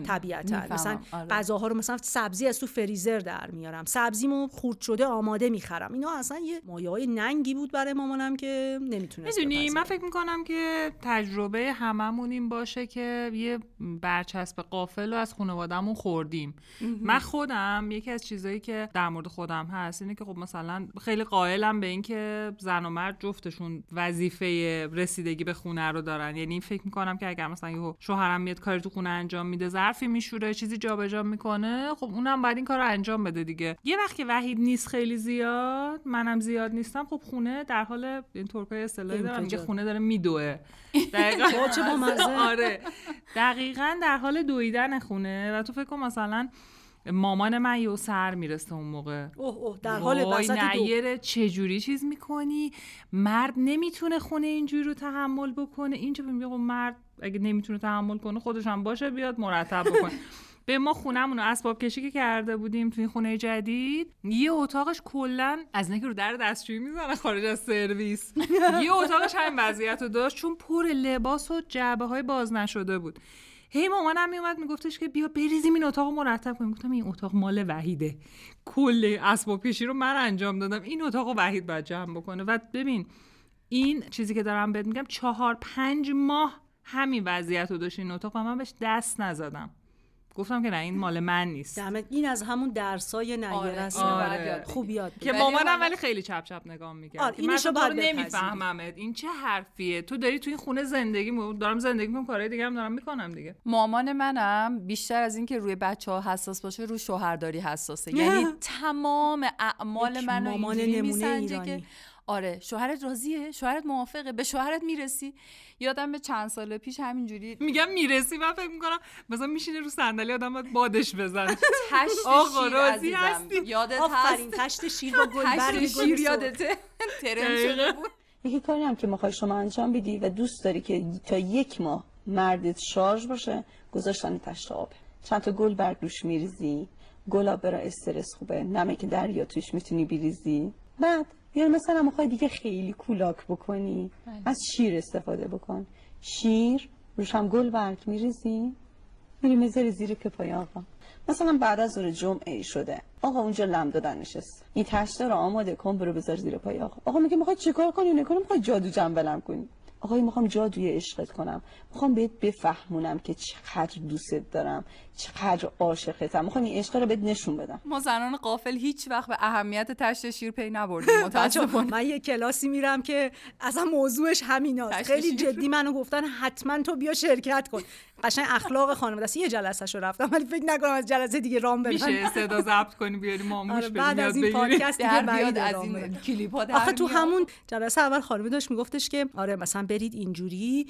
طبیعتا. مثلا آره. غذاها رو مثلا سبزی از تو فریزر در میارم. سبزیمو خورد شده آماده می‌خرم. اینا اصلا یه مایه های ننگی بود برای مامانم که نمی‌تونست می‌دونی من. فکر می‌کنم که تجربه هممون این باشه که یه برچسب قافل رو از خانوادهمون خوردیم. من خودم یکی از چیزایی که در مورد خودم هست اینه که خب مثلا خیلی قائلم به اینکه زن و مرد جفتشون وظیفه رسیدگی به خونه رو دارن. یعنی فکر می‌کنم که اگر مثلا یهو شوهرم میاد کاری تو خونه انجام میده ظرفی میشوره چیزی جابجا می‌کنه خب اونم باید این کار رو انجام بده دیگه. یه وقت که وحید نیست خیلی زیاد منم زیاد نیستم. خب خونه در حال این ترکای اصطلاحی دارم میگه. خونه داره میدوه. دقیقاً. چه بامزه. آره. دقیقا در حال دویدن خونه و تو فکر کن مثلا مامان من یه سر می‌رسه اون موقع. اوه اوه در حال وسط چجوری چیز می‌کنی؟ مرد نمی‌تونه خونه اینجوری رو تحمل بکنه. اینجا میگه خب مرد اگه نمی‌تونه تحمل کنه خودش هم باشه بیاد مرتب بکنه. به ما خونمون رو اسباب کشی که کرده بودیم توی خونه جدید یه اتاقش کلا از اینکه رو در دستشویی می‌زنه خارج از سرویس. یه اتاقش همین وضعیت رو داشت چون پر لباس و جعبه های باز نشده بود. هی مامانم میومد میگفتش که بیا بریزیم این اتاق رو مرتب کنیم. گفتم این اتاق مال وحیده. کل اسباب کشی رو من انجام دادم. این اتاق وحید باید جمع بکنه. و ببین این چیزی که دارم بهت میگم چهار پنج ماه همین وضعیت رو داشت این اتاق و من بهش دست نزدم. گفتم که نه این مال من نیست. دمت این از همون درسای آره، است آره. باید یاد خوب یاد که ولی مامانم ولی خیلی چپ چپ نگاه می‌کرد. آره، من اینشو بپذیری. نمیفهممت. این چه حرفیه؟ تو داری تو این خونه زندگی می- دارم زندگی می‌کنم کارهای دیگه هم دارم می‌کنم دیگه. مامان منم بیشتر از اینکه روی بچه ها حساس باشه رو شوهرداری حساسه. یعنی تمام اعمال منو مامان نمونه میسنجه که ایرانی. آره شوهرت راضیه؟ شوهرت موافقه؟ به شوهرت می‌رسی؟ یادم به چند سال پیش همینجوری میگم می‌رسی من فکر می‌کنم مثلا میشینه رو صندلی آدم باید بادش بزنه. تشت آقا، شیر راضی هستی؟ یادت هست؟ تشت شیر با گل تشت شیر یادته ترند شده بود. یکی کاری هم که می‌خوای شما انجام بدی و دوست داری که تا یک ماه مردت شارژ باشه گذاشتن تشت آب. چند تا گل برگ روش میریزی؟ گلاب برا استرس خوبه. نمک دریا توش می‌تونی بریزی. بعد یا مثلا می‌خوای دیگه خیلی کولاک بکنی از شیر استفاده بکن. شیر روش هم گل برگ میریزی میری می‌ذاری زیر پای آقا. مثلا بعد از ظهر جمعه شده. آقا اونجا لم دادن نشست. این تشته رو آماده کن برو بذار زیر پای آقا. آقا میگه می‌خوای چیکار کنی؟ نکنم می‌خوای جادو جنبلم کنی. آقای می‌خوام جادوی عشقت کنم. می‌خوام بهت بفهمونم که چقدر دوستت دارم. چقدر عاشقتم. می‌خوام این عشق رو بهت نشون بدم. ما زنان قافل هیچ وقت به اهمیت تشت شیر پی نبردیم متاسفانه. من یه کلاسی میرم که اصلا موضوعش همیناست. خیلی. جدی منو گفتن حتما تو بیا شرکت کن. قشنگ اخلاق خانواده است یه جلسه رو رفتم ولی فکر نکنم از جلسه دیگه رام برم میشه صدا ضبط کنی بیاری ماموش آره بدیم بعد از این پادکست دیگه بعید از این. کلیپ ها آخه تو. همون جلسه اول خانمی داشت میگفتش که آره مثلا برید اینجوری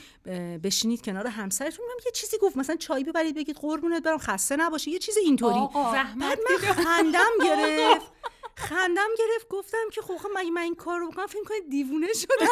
بشینید کنار همسرتون. یه چیزی گفت مثلا چای ببرید بگید قربونت برم خسته نباشی. یه چیز اینطوری. بعد من خندم گرفت. خندم گرفت. گفتم که خب خب مگه من این کار رو بکنم. فکر کنه دیوونه شدم؟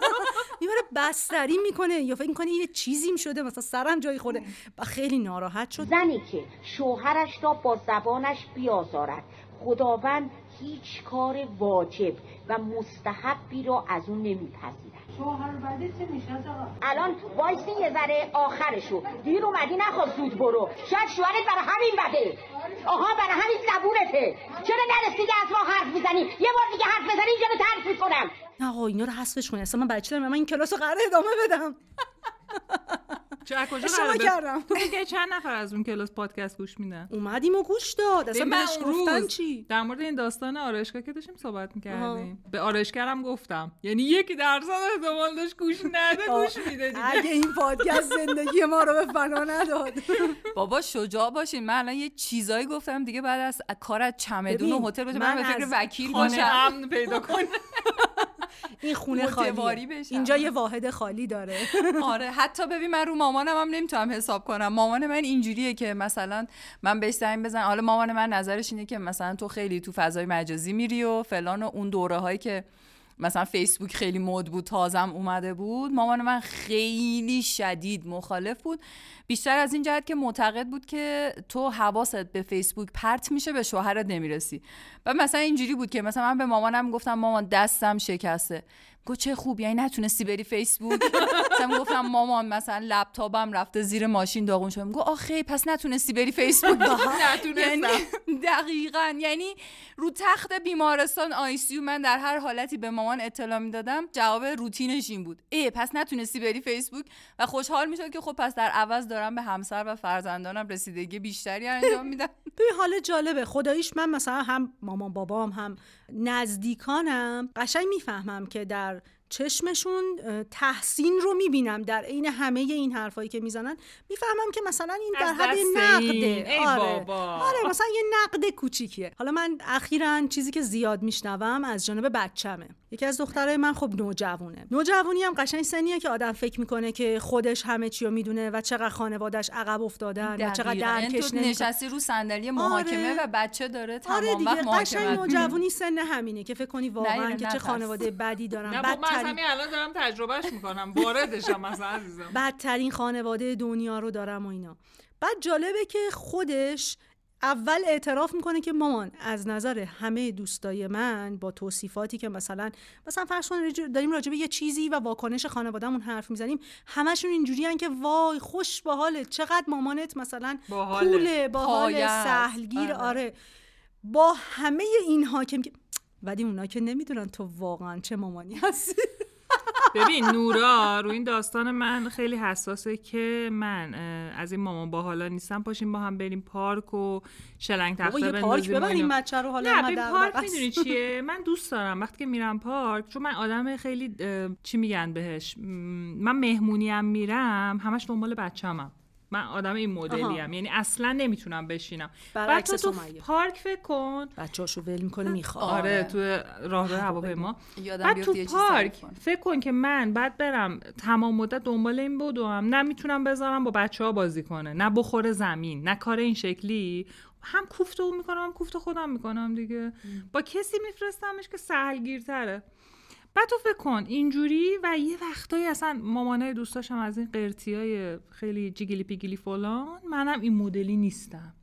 می‌بره بستری می‌کنه یا فکر کنه یه چیزیم شده مثلا سرم جای خورده. و خیلی ناراحت شد. زنی که شوهرش را با زبانش بیازارد. خداوند هیچ کار واجب و مستحبی را از او نمیپذیرد. شوهر بعدی چه میشه الان وایسی یه ذره آخرشو. دیر اومدی نخواد زود برو. شاید شوهرت برای همین بده. آها برای همین زبونته. چرا نرسیدی از ما حرف می‌زنی؟ یه بار دیگه حرف بزنی اینجا رو ترک می‌کنم نه آقا اینا رو حذفش کنی اصلا من بچه دارم من این کلاس رو قرار ادامه بدم. چه کجا قراره کردم. تو میگه چند نفر از اون کلاس پادکست گوش میدن؟ اومدیم و گوش داد. اصلا من اون روز چی؟ در مورد این داستان آرایشگاه که داشتیم صحبت می‌کردیم. به آرایشگرم گفتم. یعنی یکی درصد احتمال داشت گوش نده گوش میده دیگه. اگه این پادکست زندگی ما رو به فنا نداد. بابا شجاع باشین. من الان یه چیزایی گفتم دیگه بعد از کار از چمدون و هتل من به فکر وکیل باشم. پیدا کن این خونه خالیه. بشم. اینجا یه واحد خالی داره. آره حتی ببین من رو مامانم هم نمی‌تونم حساب کنم. مامان من اینجوریه که مثلا من بهش زنگ بزن حالا مامان من نظرش اینه که مثلا تو خیلی تو فضای مجازی میری و فلان و اون دوره هایی که مثلا فیسبوک خیلی مد بود تازم اومده بود. مامان من خیلی شدید مخالف بود. بیشتر از این جهت که معتقد بود که تو حواست به فیسبوک پرت میشه به شوهرت نمی‌رسی. و مثلا اینجوری بود که مثلا من به مامانم گفتم مامان دستم شکسته. گو چه خوب یعنی نتونستی بری فیسبوک؟ مثلا گفتم مامان مثلا لپتاپم رفته زیر ماشین داغون شده. گو آخه پس نتونستی بری فیسبوک؟ یعنی دقیقا. یعنی رو تخت بیمارستان آی سی من در هر حالتی به مامان اطلاع می‌دادم جواب روتینش این بود. ای پس نتونستی بری فیسبوک؟ و خوشحال می‌شد که خب پس در عوض دارم به همسر و فرزندانم رسیدگی بیشتری انجام میدم. ببین حال جالبه. خداییش من مثلا هم مامان بابام هم نزدیکانم. قشنگ می‌فهمم که در چشمشون تحسین رو می‌بینم در عین همه این حرفایی که می‌زنن. می‌فهمم که مثلا این در حد نقده. این. ای آره. بابا. آره مثلا یه نقد کوچیکیه. حالا من اخیرا چیزی که زیاد میشنوم از جانب بچمه یکی از دخترای من خب نوجوونه نوجوانی هم قشنگ سنیه که آدم فکر می‌کنه که خودش همه چی رو می‌دونه و چقدر خانوادش عقب افتادن و چقدر دقیقاً. درکش تو نمی‌کنن. نشستی رو صندلی محاکمه آره. و بچه داره تمام آره دیگه وقت قشنگ نوجوانی سن همینه که فکر کنی واقعا که چه. خانواده بدی دارن نه بابا من از بدترین همین الان دارم تجربهش می‌کنم واردشم مثلا عزیزم بدترین خانواده دنیا رو دارم و اینا بعد جالبه که خودش اول اعتراف می‌کنه که مامان از نظر همه دوستای من با توصیفاتی که مثلا مثلا فرض کن داریم راجع به یه چیزی و واکنش خانوادهمون حرف می‌زنیم همشون اینجوریان که وای خوش با حالت چقدر مامانت مثلا باحاله. کوله با حال پایه است. سهلگیر آره. آره با همه اینها که میگه ولی اونا که نمی‌دونن تو واقعا چه مامانی هستی ببین نورا رو این داستان من خیلی حساسه که من از این مامان با حالا نیستم پاشیم با هم بریم پارک و شلنگ تخته پارک بندازیم و ببریم. بچه رو حالا نه پارک. می‌دونی چیه من دوست دارم وقتی که میرم پارک چون من آدم خیلی چی میگن بهش من مهمونی هم میرم همش دنبال بچه‌مم من آدم این مدلی. هم یعنی اصلا نمی‌تونم بشینم. بعد تو تو. پارک فکر کن. بچه‌هاشو ول می‌کنه می‌خواد. آره تو راه هواپیما. یادم بعد تو پارک. فکر کن که من بعد برم تمام مدت دنبال این بدوم نه می‌تونم بذارم با بچه ها بازی کنه. نه بخوره زمین نه کار این شکلی. هم کوفت اون می‌کنم هم کوفت خودم می‌کنم دیگه. با کسی میفرستمش که سهلگیرتره. بعد تو فکر کن اینجوری و یه وقتایی اصلا مامانای دوستاشم از این قرتی های خیلی جیگیلی پیگیلی فلان منم این مدلی نیستم.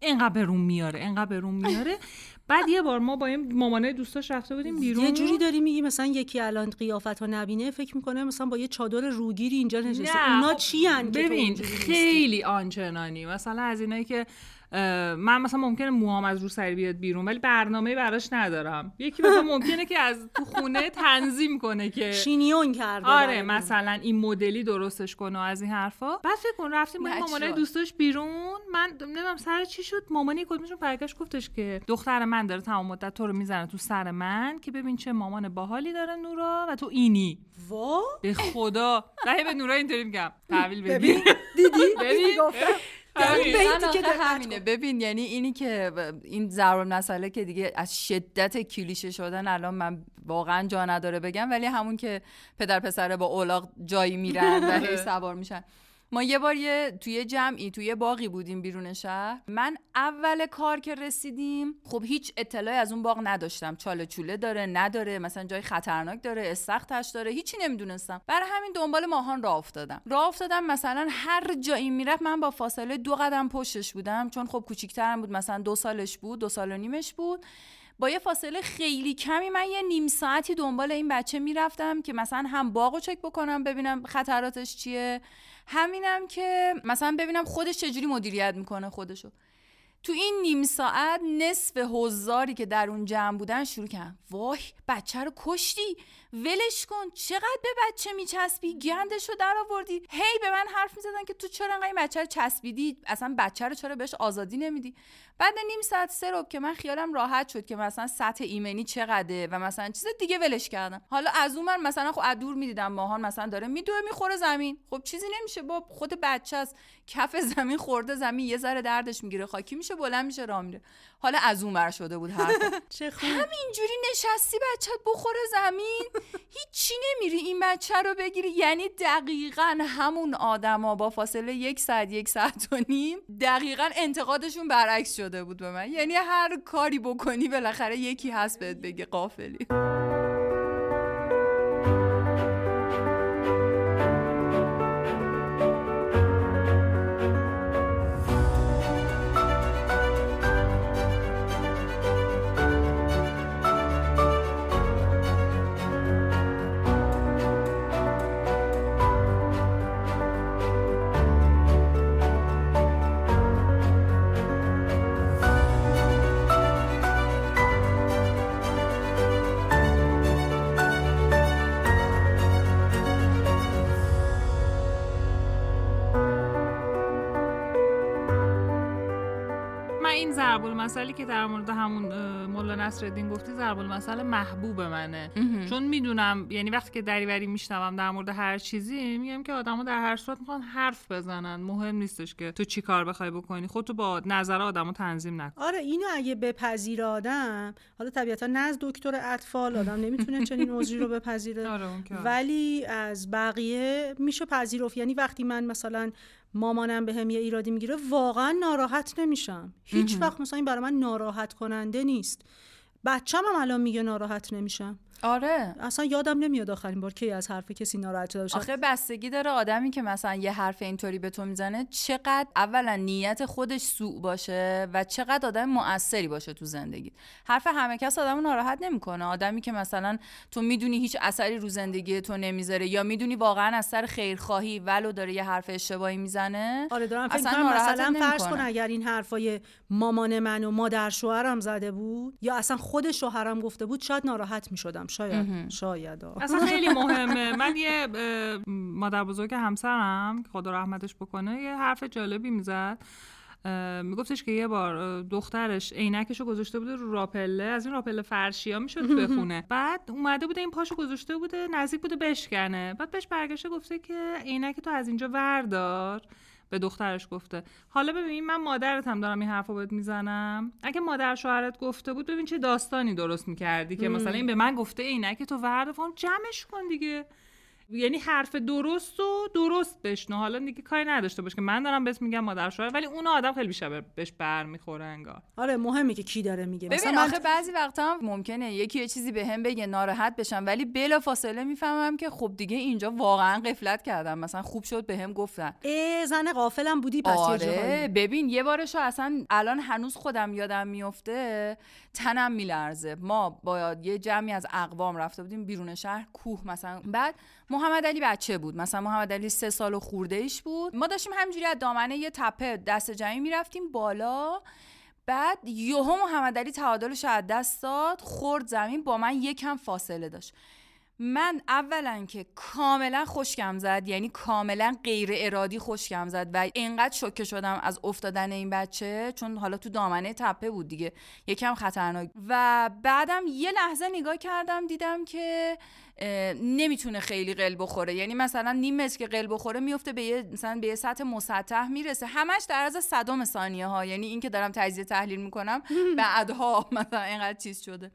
اینقدر به روم میاره اینقدر به روم میاره. بعد یه بار ما با این مامانای دوستاش رفته بودیم بیرون. یه جوری داری میگی مثلا یکی الان قیافت ها نبینه فکر می‌کنه مثلا با یه چادر روگیری اینجا نشسته. اونا خب چی هن ببین؟ خیلی آنچنانی. مثلا از اینایی که من مثلا ممکنه موهام از رو سری بیاد بیرون ولی برنامه براش ندارم. یکی مثلا ممکنه که از تو خونه تنظیم کنه که شینیون کرده آره مثلا این مدلی درستش کنه و از این حرفا. بعد فکر کن رفتیم با. مامانای دوستاش بیرون. من نمی‌دونم سر چی شد. مامانی کدومشون برگشت گفتش که دختر من داره تمام مدت تو رو می‌زنه تو سر من که ببین چه مامان باحالی داره نورا و تو اینی. وا؟ به خدا. نه به نورا اینطوری میگم. تحویل ببین دیدی؟ ببین. آخه دقت همینه. ببین یعنی اینی که این ضرب مسئله که دیگه از شدت کلیشه شدن الان من واقعا جا نداره بگم ولی همون که پدر پسره با اولاغ جایی میرن و هی سوار میشن ما یه بار یه توی جمعی توی باقی بودیم بیرون شهر. من اول کار که رسیدیم خب هیچ اطلاعی از اون باغ نداشتم. چاله چوله داره نداره مثلا جای خطرناک داره استختش داره هیچی نمی‌دونستم. برای همین دنبال ماهان راه افتادم. راه افتادم مثلا هر جایی می‌رفت من با فاصله دو قدم پشتش بودم. چون خب کوچیکترم بود مثلا دو سالش بود دو سال و نیمش بود. با یه فاصله خیلی کمی من یه نیم ساعتی دنبال این بچه می‌رفتم که مثلا هم باغ چک بکنم ببینم خطراتش چیه. همینم که مثلا ببینم خودش چجوری مدیریت می‌کنه خودشو. تو این نیم ساعت نصف حضاری که در اون جمع بودن شروع کردن. وای بچه رو کشتی. ولش کن. چقدر به بچه میچسبی؟ گندش رو در آوردی هی به من حرف می‌زدن که تو چرا انقدر این بچه رو چسبیدی؟ اصلا بچه رو چرا بهش آزادی نمیدی؟ بعد نیم ساعت سه رو که من خیالم راحت شد که مثلا سطح ایمنی چقدره و مثلا چیز دیگه ولش کردم. حالا از اون من مثلا خب دور می‌دیدم ماهان مثلا داره میدوه می‌خوره زمین. خب چیزی نمیشه. با خود بچه است کف زمین خورده زمین یه ذره دردش می‌گیره. خاکی میشه بلند میشه راه میره. حالا از اون بر شده بود حرف چه خوب. همینجوری نشستی بچت بخوره زمین. هیچی نمیری این بچه رو بگیری. یعنی دقیقا همون آدما با فاصله یک ساعت یک ساعت و نیم دقیقا انتقادشون برعکس شده بود به من. یعنی هر کاری بکنی بالاخره یکی هست بهت بگه قافلی. المثلی که در مورد همون مولا نصرالدین گفتی ضرب المثل محبوب منه. چون می‌دونم یعنی وقتی که دریوری میشنوم در مورد هر چیزی میگم که آدما در هر صورت می‌خوان حرف بزنن. مهم نیستش که تو چی کار بخوای بکنی. خودتو با نظر آدمو تنظیم نکن. آره اینو اگه بپذیر آدم حالا طبیعتا نه از دکتر اطفال آدم نمی‌تونه چنین عذری رو بپذیره. آره، آره. ولی از بقیه میشه پذیرفت. یعنی وقتی من مثلا مامانم به هم یه ایرادی می‌گیره واقعا ناراحت نمیشم. هیچ وقت مثلا این برای من ناراحت کننده نیست. بچم هم الان میگه ناراحت نمیشم. آره. اصلا یادم نمیاد آخرین بار کی از حرف کسی ناراحت شده آخه بستگی داره آدمی که مثلا یه حرف اینطوری به تو می‌زنه چقدر اولا نیت خودش سوء باشه و چقدر آدم مؤثری باشه تو زندگی حرف همه کس آدمو ناراحت نمی‌کنه. آدمی که مثلا تو می‌دونی هیچ اثری رو زندگی تو نمی‌ذاره یا می‌دونی واقعا از سر خیرخواهی ولو داره یه حرف اشتباهی می‌زنه آره دارم فکر اصلا مثلا فرض. کن اگر این حرفای مامان من و مادر شوهرم زده بود یا اصلا خود شوهرم گفته بود شاید ناراحت می‌شدم. شاید شاید آه. اصلا خیلی مهمه. من یه مادر بزرگ همسرم که خدا رحمتش بکنه یه حرف جالبی می‌زد. میگفتش که یه بار دخترش عینکشو گذاشته بوده رو راپله. از این راپله فرشی ها می‌شد بخونه. بعد اومده بوده این پاشو گذاشته بوده نزدیک بوده بشکنه. بعد بهش برگشته گفته که عینک تو از اینجا وردار. به دخترش گفته. حالا ببین من مادرت هم دارم این حرفو بهت می‌زنم. اگه مادر شوهرت گفته بود ببین چه داستانی درست می‌کردی که مثلا این به من گفته عینک تو ورد فهم جمعش کن دیگه. یعنی حرف درست و درست بشنو. حالا دیگه کاری نداشته باش که من دارم بهت میگم مادر شوهر ولی اون آدم خیلی بیشتر بهش برمیخوره انگار. آره مهمه که کی داره میگه. مثلا ببین من آخه بعضی وقتا هم ممکنه یکی یه چیزی به هم بگه ناراحت بشم ولی بلا فاصله می‌فهمم که خب دیگه اینجا واقعا قفلت کردم. مثلا خوب شد به هم گفتن. ای زن غافلم بودی پس. آره ببین یه بارشو اصلا الان هنوز خودم یادم میفته تنم میلرزه. ما با یه جمعی از اقوام رفته بودیم بیرون شهر کوه مثلا. بعد محمد علی بچه بود. مثلا محمد علی سه سال و خورده ایش بود. ما داشتیم همینجوری از دامنه یه تپه دست جمعی می‌رفتیم بالا. بعد یهو محمد علی تعادلش از دست داد خورد زمین با من یکم فاصله داشت. من اولا که کاملا خوشگم زد یعنی کاملا غیر ارادی خوشگم زد و اینقدر شوکه شدم از افتادن این بچه چون حالا تو دامنه تپه بود دیگه یکم خطرناک. و بعدم یه لحظه نگاه کردم دیدم که نمی‌تونه خیلی قل بخوره. یعنی مثلا نیم متر که قل بخوره میفته به یه مثلا به یه سطح مسطح می‌رسه. همش در از صدم ثانیه ها یعنی این که دارم تجزیه تحلیل می‌کنم بعدها مثلا اینقدر چیز شده.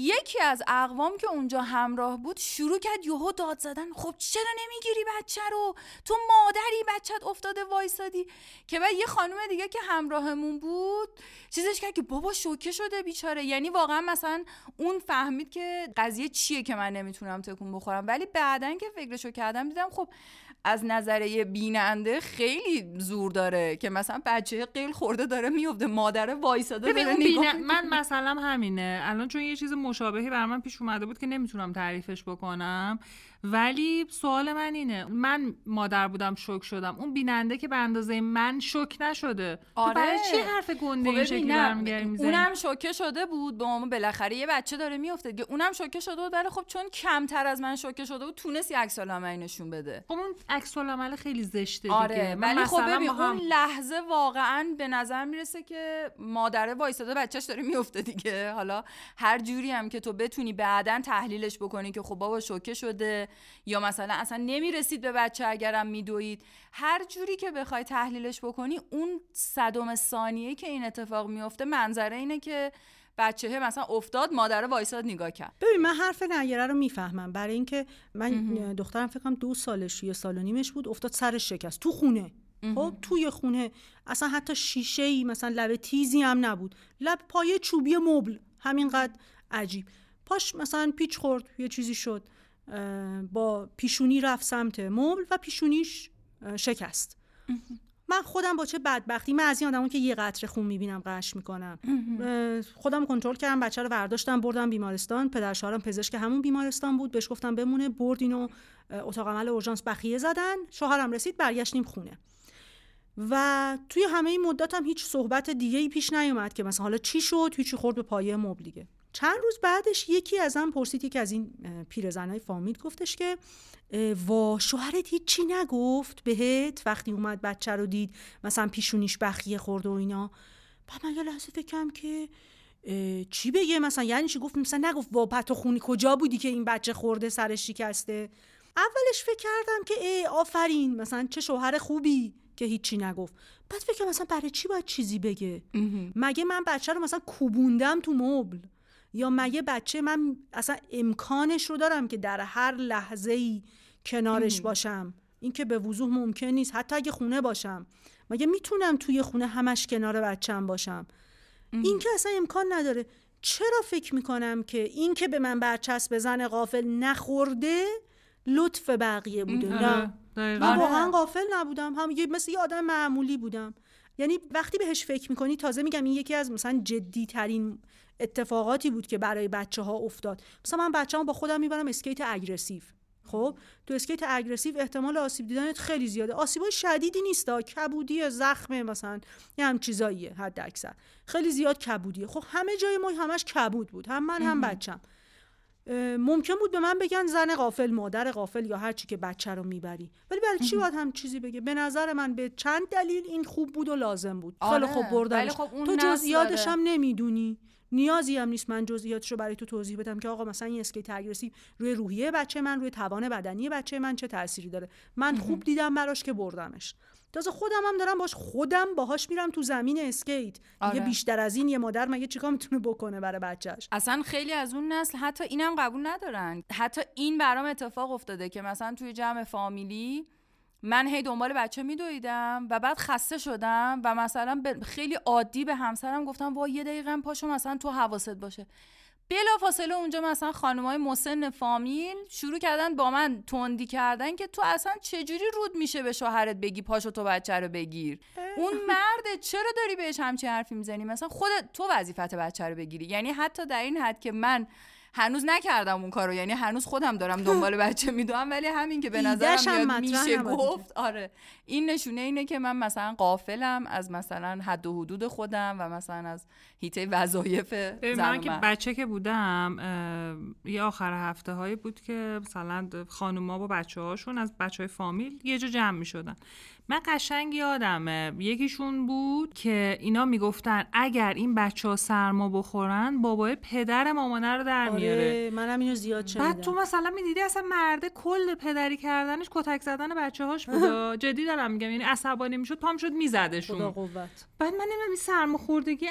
یکی از اقوام که اونجا همراه بود شروع کرد یهو داد زدن. خب چرا نمی‌گیری بچه رو؟ تو مادری بچت افتاده وایسادی. که بعد یه خانم دیگه که همراهمون بود چیزش کرد که بابا شوکه شده بیچاره. یعنی واقعا مثلا اون فهمید که قضیه چیه که من نمی‌تونم تکون بخورم. ولی بعدا که فکرشو کردم دیدم خب از نظر بیننده خیلی زور داره که مثلا بچه قیل خورده داره میفته مادر وایساده داره نگاه من مثلا همینه. الان چون یه چیز مشابهی بر من پیش اومده بود که نمی‌تونم تعریفش بکنم. ولی سوال من اینه. من مادر بودم شوک شدم. اون بیننده که به اندازه من شوک نشده. تو برای چی حرف گنده خب این شکلی برمیگردی می‌زنی؟ اونم شوکه شده بود. به ما بالاخره یه بچه داره میفته دیگه. اونم شوکه شده بود ولی خب چون کمتر از من شوکه شده بود تونست یه عکس العملی نشون بده. خب اون عکس العمل خیلی زشته دیگه. آره من ولی خب ببین هم- اون لحظه واقعا به نظر می‌رسه که مادره وایساده بچهش داره میفته دیگه. حالا هر جوری هم که تو بتونی بعدا تحلیلش بکنی که خب بابا شوکه شده. یا مثلا اصلا نمی‌رسید به بچه اگرم میدوید. هر جوری که بخوای تحلیلش بکنی اون صدم ثانیه که این اتفاق میفته منظره اینه که بچه مثلا افتاد مادر وایساد نگاه کرد. ببین من حرف نگره رو می‌فهمم. برای اینکه من دخترم فکر کنم دو سالش یه سال و نیمش بود افتاد سرش شکست. تو خونه. خب؟ توی خونه. اصلا حتی شیشه ای مثلا لبه تیزی هم نبود. لب پایه چوبی مبل. همینقدر عجیب. پاش مثلا پیچ خورد یه چیزی شد. با پیشونی رفت سمت مبل و پیشونیش شکست. من خودم با چه بدبختی؟ من از این آدمون که یه قطره خون می‌بینم قش می‌کنم. خودم کنترل کردم بچه رو برداشتم بردم بیمارستان. پدر شوهرم پزشک همون بیمارستان بود. بهش گفتم بمونه برد اینو اتاق عمل اورژانس بخیه زدن. شوهرم رسید برگشتیم خونه. و توی همه این هم هیچ صحبت دیگه ای پیش نیومد که مثلا حالا چی شد؟ هیچی خورد به پایه مبل دیگه. چند روز بعدش یکی ازم پرسید یکی از این اه، پیرزنای فامیل گفتش که وا شوهرت هیچی نگفت بهت وقتی اومد بچه رو دید مثلا پیشونیش بخیه خورد و اینا. بعد من یه لحظه فکرم که چی بگه؟ مثلا یعنی چی گفت؟ مثلا نگفت وا پتو خونی کجا بودی که این بچه خورده سرش شکسته؟ اولش فکر کردم که ای آفرین مثلا چه شوهر خوبی که هیچی نگفت. بعد فکر مثلا برای چی باید چیزی بگه؟ مگه من بچه رو مثلا کوبوندم تو مبل؟ یا مگه بچه من اصلا امکانش رو دارم که در هر لحظه ای کنارش باشم. این که به وضوح ممکن نیست. حتی اگه خونه باشم. مگه می‌تونم توی خونه همش کنار بچم باشم؟ این که اصلا امکان نداره. چرا فکر می‌کنم که این که به من برچسب زن غافل نخورده لطف بقیه بوده؟ نه. آره،. من واقعا غافل نبودم. هم یه مثل یه آدم معمولی بودم. یعنی وقتی بهش فکر می‌کنی تازه میگم این یکی از مثلا جدی ترین اتفاقاتی بود که برای بچه ها افتاد. مثلا من بچه با خودم می‌برم اسکیت aggressive. خب؟ تو اسکیت aggressive احتمال آسیب دیدنت خیلی زیاده. آسیبای شدیدی نیستا کبودی زخم مثلا. یه هم چیزاییه حد اکثر خیلی زیاد کبودیه. خب همه جای ما همش کبود بود. هم من هم بچم ممکن بود به من بگن زن غافل مادر غافل یا هر چی که بچه رو می‌بری. ولی برای چی باید هم چیزی بگه؟ به نظر من به چند دلیل این خوب بود و لازم بود. خیلی آره، خوب بردنش. خب تو جزئیاتش. هم نمی‌دونی. نیازی هم نیست من جزئیاتش رو برای تو توضیح بدم که آقا مثلا این اسکیت aggressive روی روحیه بچه من روی توان بدنی بچه من چه تأثیری داره؟ من خوب دیدم براش که بردمش. تازه خودم هم دارم باش خودم باهاش میرم تو زمین اسکیت. دیگه آره. بیشتر از این یه مادر مگه چیکار می‌تونه بکنه برای بچهش اصلا خیلی از اون نسل حتی اینم قبول ندارن. حتی این برام اتفاق افتاده که مثلا توی جمع فامیلی من هی دنبال بچه میدویدم و بعد خسته شدم و مثلا خیلی عادی به همسرم گفتم وا یه دقیقه پاشو مثلا تو حواست باشه. بلا فاصله اونجا مثلا خانمای مسن فامیل شروع کردن با من تندی کردن که تو اصلا چجوری رود میشه به شوهرت بگی پاشو تو بچه رو بگیر؟ اون مرده چرا داری بهش همچی حرفی می‌زنی؟ مثلا خودت تو وظیفت بچه رو بگیری. یعنی حتی در این حد که من هنوز نکردم اون کارو یعنی هنوز خودم دارم دنبال بچه میدوام ولی همین که به نظرم میاد میشه گفت. آره. این نشونه اینه که من مثلا قافلم از مثلا حد و حدود خودم و مثلا از هیته وظایف من که. بچه که بودم یه آخر هفته هایی بود که مثلا خانوما با بچه هاشون از بچه های فامیل یه جا جمع می شدن من قشنگ یادمه یکیشون بود که اینا می‌گفتن اگر این بچه ها سرما بخورن بابای پدر مامانه رو در میاره. آره منم اینو زیاد شنیدم. بعد تو مثلا می‌دیدی اصلا مرده کل پدری کردنش کتک زدن بچه هاش بود جدی دارم میگم یعنی عصبانی می‌شد پام شد خدا میزدشون قوت. بعد من نمی‌دونم این سرماخوردگی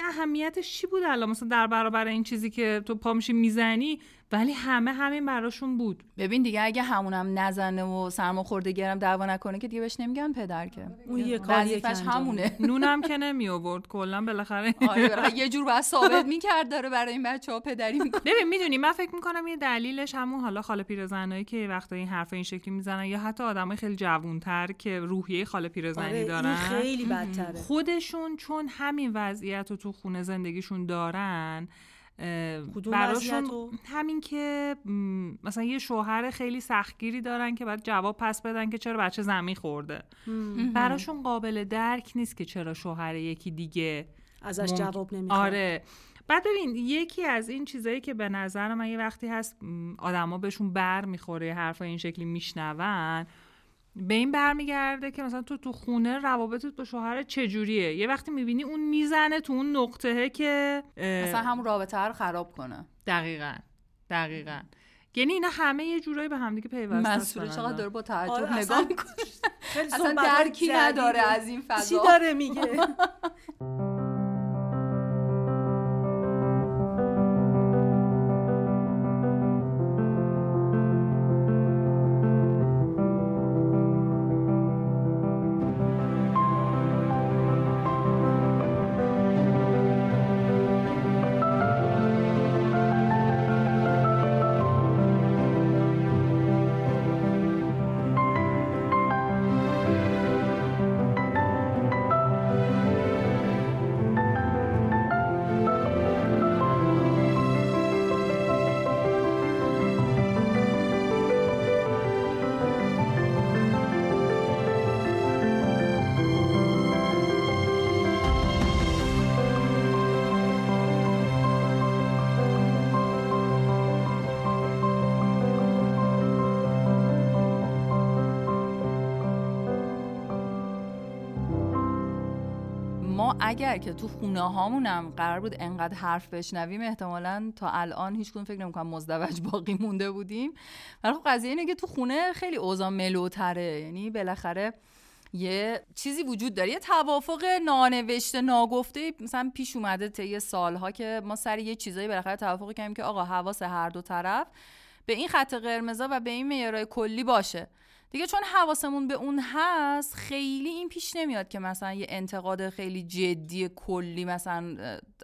اهمیتش چی بود الان؟ مثلا در برابر این چیزی که تو پا میشی می‌زنی ولی همه همین براشون بود. ببین دیگه اگه همونم نزنه و سرماخورده گرم دعوا نکنه که دیگه بهش نمیگن پدر که. اون یه وظیفش همونه. نونم که نمی آورد کلا بالاخره. آره یه جور باید ثابت می‌کرد داره برای این بچه ها پدری می‌کنه. ببین می‌دونی من فکر می‌کنم یه دلیلش همون حالا خاله پیرزنایی که وقتا این حرف این شکلی می‌زنن یا حتی آدمای خیلی جوونتر که روحیه خاله پیرزنی آره، دارن. این خیلی بدتره. خودشون چون همین وضعیت رو تو خونه زندگیشون دارن براشون؟ همین که مثلا یه شوهر خیلی سختگیری دارن که باید جواب پس بدن که چرا بچه زمین خورده. براشون قابل درک نیست که چرا شوهر یکی دیگه ازش جواب نمی‌خواد. آره. بعد ببین یکی از این چیزایی که به نظر من یه وقتی هست آدما بهشون بر می‌خوره حرفا این شکلی میشنون به این برمیگرده که مثلا تو تو خونه روابطت با شوهر چجوریه؟ یه وقتی می‌بینی اون می‌زنه تو اون نقطهه که اصلا همون رابطه رو خراب کنه. دقیقا دقیقا. یعنی اینا همه یه جورایی به همدیگه پیوسته است منصوره به چقدر. داره با تعجب آره، نگاه می‌کنه. خیلی اصلا درکی. نداره از این فضا. چی داره میگه؟ اگر که تو خونه هامونم قرار بود انقدر حرف بشنویم احتمالا تا الان هیچ کدوم فکر نمی‌کنم مزدوج باقی مونده بودیم. ولی خب قضیه اینه که تو خونه خیلی اوضاع ملوتره. یعنی بالاخره یه چیزی وجود داره. یه توافق نانوشته ناگفته مثلا پیش اومده طی سالها که ما سر یه چیزایی بالاخره توافق کردیم که آقا حواس هر دو طرف به این خط قرمزا و به این معیارهای کلی باشه. دیگه چون حواسمون به اون هست خیلی این پیش نمیاد که مثلا یه انتقاد خیلی جدی کلی مثلا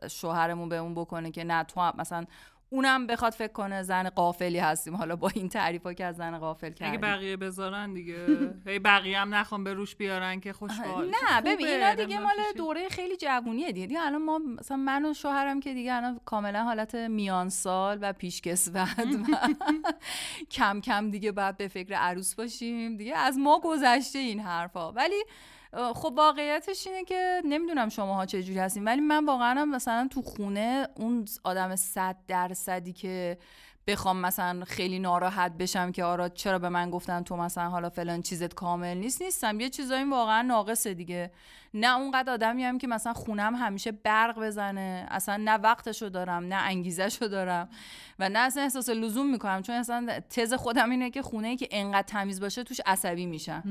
شوهرمون به اون بکنه که نه تو مثلا اونم بخواد فکر کنه زن قافلی هستیم. حالا با این تعریفا که از زن قافل اگه کردیم. بقیه بذارن دیگه. هی بقیه هم نخوام به روش بیارن که خوشحال. نه ببین اینا دیگه مال. دوره خیلی جوونیه دیگه. دیگه الان ما مثلا من و شوهرم که دیگه الان کاملا حالت میان سال و پیشکسوت و کم کم دیگه باید به فکر عروس باشیم. دیگه از ما گذشته این حرفا. ولی خب واقعیتش اینه که نمی‌دونم شماها چه جوری هستین ولی من واقعا مثلا تو خونه اون آدم صد درصدی که بخوام مثلا خیلی ناراحت بشم که آرا چرا به من گفتن تو مثلا حالا فلان چیزت کامل نیست نیستم. یه چیزایی واقعا ناقصه دیگه. نه اونقدر آدمی هم که مثلا خونم همیشه برق بزنه اصلا نه وقتشو دارم نه انگیزشو دارم و نه اصلا احساس لزوم می‌کنم. چون اصلا تز خودم اینه که خونه ای که انقدر تمیز باشه توش عصبی میشم.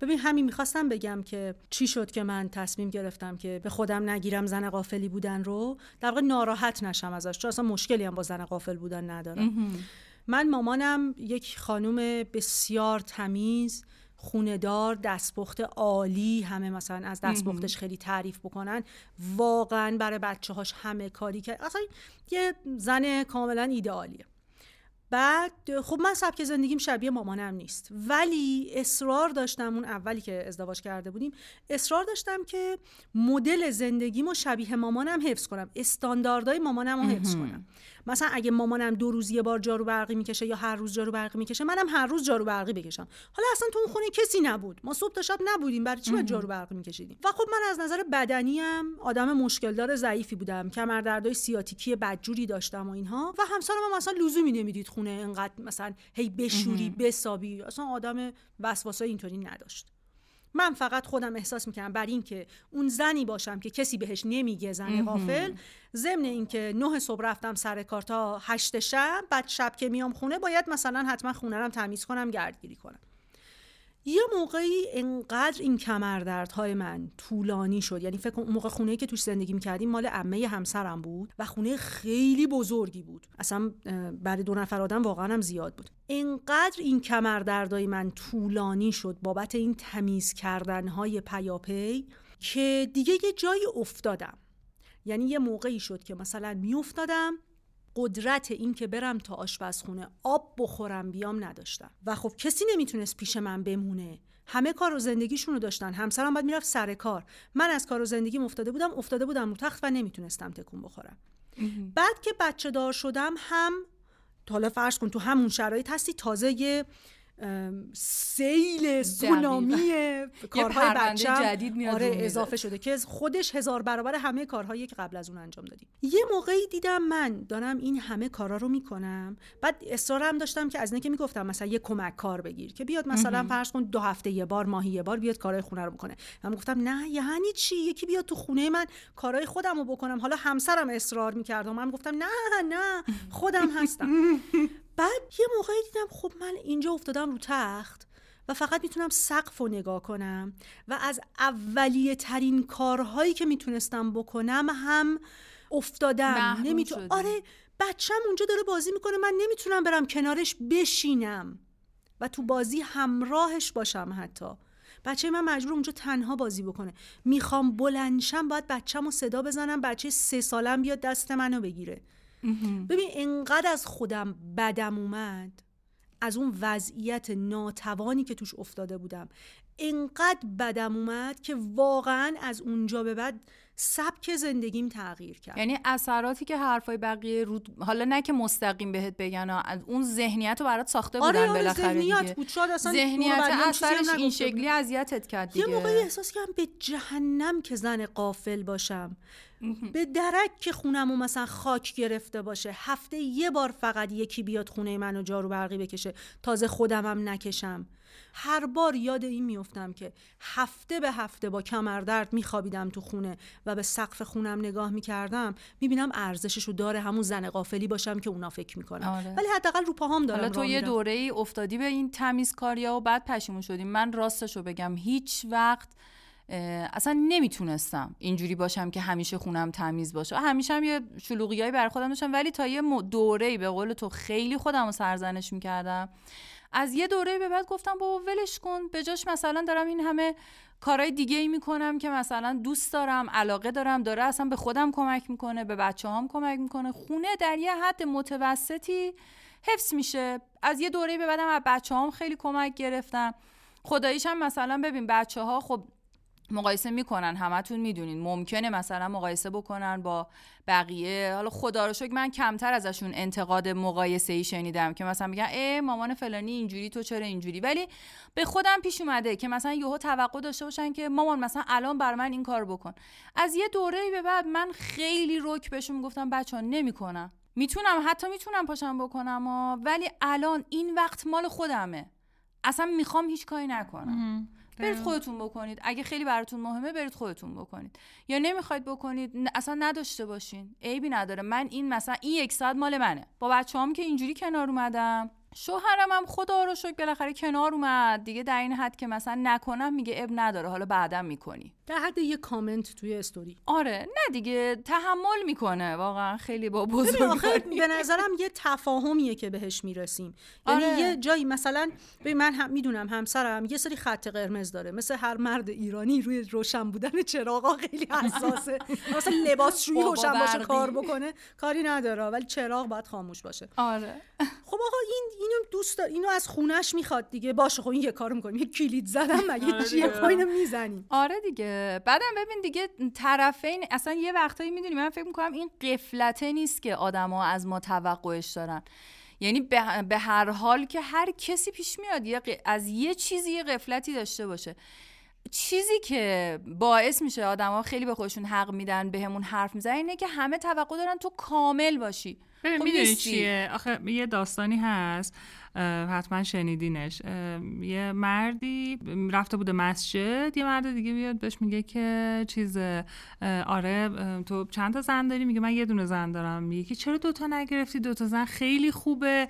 ببین همین می‌خواستم بگم که چی شد که من تصمیم گرفتم که به خودم نگیرم زن قافلی بودن رو؟ در واقع ناراحت نشم ازش چون اصلا مشکلی هم با زن قافل بودن ندارم. من مامانم یک خانوم بسیار تمیز خوندار دستپخت عالی همه مثلا از دستپختش خیلی تعریف بکنن. واقعا برای بچه هاش همه کاری کرد اصلا یه زن کاملا ایدئالیه بعد خب من سبک زندگیم شبیه مامانم نیست. ولی اصرار داشتم اون اولی که ازدواج کرده بودیم اصرار داشتم که مدل زندگیمو شبیه مامانم حفظ کنم. استانداردهای مامانم رو حفظ کنم. مثلا اگه مامانم دو روز یه بار جارو برقی می‌کشه یا هر روز جارو برقی می‌کشه منم هر روز جارو برقی بکشم. حالا اصلا تو اون خونه کسی نبود. ما صبح تا شب نبودیم. برای چی باید جارو برقی میکشیدیم؟ و خب من از نظر بدنیم آدم مشکل دار ضعیفی بودم. کمردردهای سیاتیکی بدجوری داشتم و اینها. و همسرم هم مثلا لزومی نمی‌دید خونه انقدر مثلا هی بشوری بسابی. اصلا آدم وسواسای اینطوری نداشت. من فقط خودم احساس می‌کنم بر این که اون زنی باشم که کسی بهش نمیگه زن غافل ضمن اینکه نه صبح رفتم سر کار تا هشت شب بعد شب که میام خونه باید مثلا حتما خونه رم تمیز کنم گردگیری کنم. یه موقعی انقدر این کمردردهای من طولانی شد. یعنی فکر کنم موقع خونه که توش زندگی می‌کردیم مال عمه همسرم بود و خونه خیلی بزرگی بود. اصلا برای دو نفر آدم واقعا هم زیاد بود. انقدر این کمردردهای من طولانی شد بابت این تمیز کردنهای پیاپی که دیگه یه جایی افتادم. یعنی یه موقعی شد که مثلا میافتادم قدرت این که برم تا آشپزخونه آب بخورم بیام نداشتم. و خب کسی نمی‌تونست پیش من بمونه. همه کار و زندگیشون رو داشتن. همسرم باید می‌رفت سر کار. من از کار و زندگیم افتاده بودم افتاده بودم رو تخت و نمی‌تونستم تکون بخورم. بعد که بچه دار شدم هم حالا فرض کن تو همون شرایط هستی تازه یه سیل سونامی کارهای بچه جدید میاد آره اضافه شده که خودش هزار برابر همه کارهایی که قبل از اون انجام دادیم. یه موقعی دیدم من دارم این همه کارا رو می‌کنم. بعد اصرارم داشتم که از اینکه که می‌گفتم مثلا یه کمک کار بگیر که بیاد مثلا فرض کن دو هفته یه بار ماهی یه بار بیاد کارهای خونه رو بکنه. من گفتم نه یعنی چی؟ یکی بیاد تو خونه من کارهای خودم رو بکنم. حالا همسرم اصرار می‌کرد و من گفتم نه نه خودم هستم. بعد یه موقعی دیدم خب من اینجا افتادم رو تخت و فقط می‌تونم سقف رو نگاه کنم و از اولیه ترین کارهایی که می‌تونستم بکنم هم افتادم. نمی‌تونم آره بچم اونجا داره بازی می‌کنه من نمی‌تونم برم کنارش بشینم و تو بازی همراهش باشم حتی. بچه من مجبور اونجا تنها بازی بکنه. می‌خوام بلنشم باید بچم رو صدا بزنم بچه سه سالم بیاد دست منو بگیره. ببین انقدر از خودم بدم اومد از اون وضعیت ناتوانی که توش افتاده بودم. انقدر بدم اومد که واقعا از اونجا به بعد سبک زندگیم تغییر کرد. یعنی اثراتی که حرفای بقیه رو حالا نه که مستقیم بهت بگن اون ذهنیت رو برات ساخته بودن آره آره بالاخره ذهنیت دیگه بود. شاید اصلا ذهنیت اثرش این شکلی اذیتت کرد دیگه. یه موقعی احساس کردم به جهنم که زن قافل باشم. به درک که خونمو مثلا خاک گرفته باشه. هفته یه بار فقط یکی بیاد خونه منو جارو برقی بکشه. تازه خودمم نکشم. هر بار یاد این میفتم که هفته به هفته با کمردرد میخوابیدم تو خونه و به سقف خونم نگاه می‌کردم می‌بینم ارزشش رو داره همون زن قافلی باشم که اونا فکر می‌کنم آره. ولی حداقل رو پاهام دارم حالا تو یه دوره ای افتادی به این تمیزکاریا و بعد پشیمون شدیم من راستشو بگم هیچ وقت اصلا نمی‌تونستم اینجوری باشم که همیشه خونم تمیز باشه. همیشه هم یه شلوغیایی برای خودم داشتم ولی تا یه دوره به قول تو خیلی خودم رو سرزنش می‌کردم. از یه دوره به بعد گفتم بابا ولش کن. به جاش مثلا دارم این همه کارهای دیگه ای می‌کنم که مثلا دوست دارم علاقه دارم داره اصلا به خودم کمک می‌کنه به بچه هم کمک می‌کنه. خونه در یه حد متوسطی حفظ میشه. از یه دوره به بعدم از بچه هم خیلی کمک گرفتم. خداییش هم مثلا ببین بچه ها خب مقایسه می‌کنن همتون می‌دونین. ممکنه مثلا مقایسه بکنن با بقیه. حالا خدا رو شکر من کمتر ازشون انتقاد مقایسه ای شنیدم که مثلا میگن ای مامان فلانی اینجوری تو چرا اینجوری؟ ولی به خودم پیش اومده که مثلا یهو توقع داشته باشن که مامان مثلا الان بر من این کار بکن. از یه دوره به بعد من خیلی رک بهشون گفتم بچه نمی‌کنم. می‌تونم حتی می‌تونم پاشم بکنم ولی الان این وقت مال خودمه. اصلا می‌خوام هیچ کاری نکنم. برید خودتون بکنید. اگه خیلی براتون مهمه برید خودتون بکنید. یا نمی‌خواید بکنید اصلا نداشته باشین. عیبی نداره. من این مثلا این یک ساعت مال منه. با بچه هم که اینجوری کنار اومدم. شوهرم هم خدا رو شکر بالاخره کنار اومد. دیگه در این حد که مثلا نکنم میگه اب نداره. حالا بعدم می‌کنی. در حد یه کامنت توی استوری. آره. نه دیگه تحمل می‌کنه. واقعا خیلی با بزرگواری. به نظرم یه تفاهمیه که بهش می‌رسیم. یعنی آره. یه جایی مثلا به من هم می‌دونم همسرم یه سری خط قرمز داره. مثل هر مرد ایرانی روی روشن بودن چراغا خیلی حساسه. مثلا لباس روی روشن باشه کار بکنه کاری نداره. ولی چراغ باید خاموش باشه. آره. خب آقا این اینو دوست دار اینو از خونش می‌خواد دیگه. باشه خب این یه کارو می‌کنیم. یه کلید زدم مگه آره. چیه خب اینو می‌زنیم. آره دیگه. بعدم ببین دیگه طرفین اصلا یه وقتایی می‌دونی من فکر می‌کنم این قفلته نیست که آدما از ما توقعش دارن. یعنی به هر حال که هر کسی پیش میاد یه از یه چیزی یه قفلتی داشته باشه. چیزی که باعث میشه آدما خیلی به خودشون حق میدن بهمون به حرف می‌زنن اینه که همه توقع دارن تو کامل باشی. ببین خب می‌دونی. چیه؟ آخه یه داستانی هست حتما شنیدینش. یه مردی رفته بوده مسجد یه مرد دیگه بیاد بهش میگه که چیز آره تو چند تا زن داری؟ میگه من یه دونه زن دارم. میگه که چرا دوتا نگرفتی؟ دوتا زن خیلی خوبه.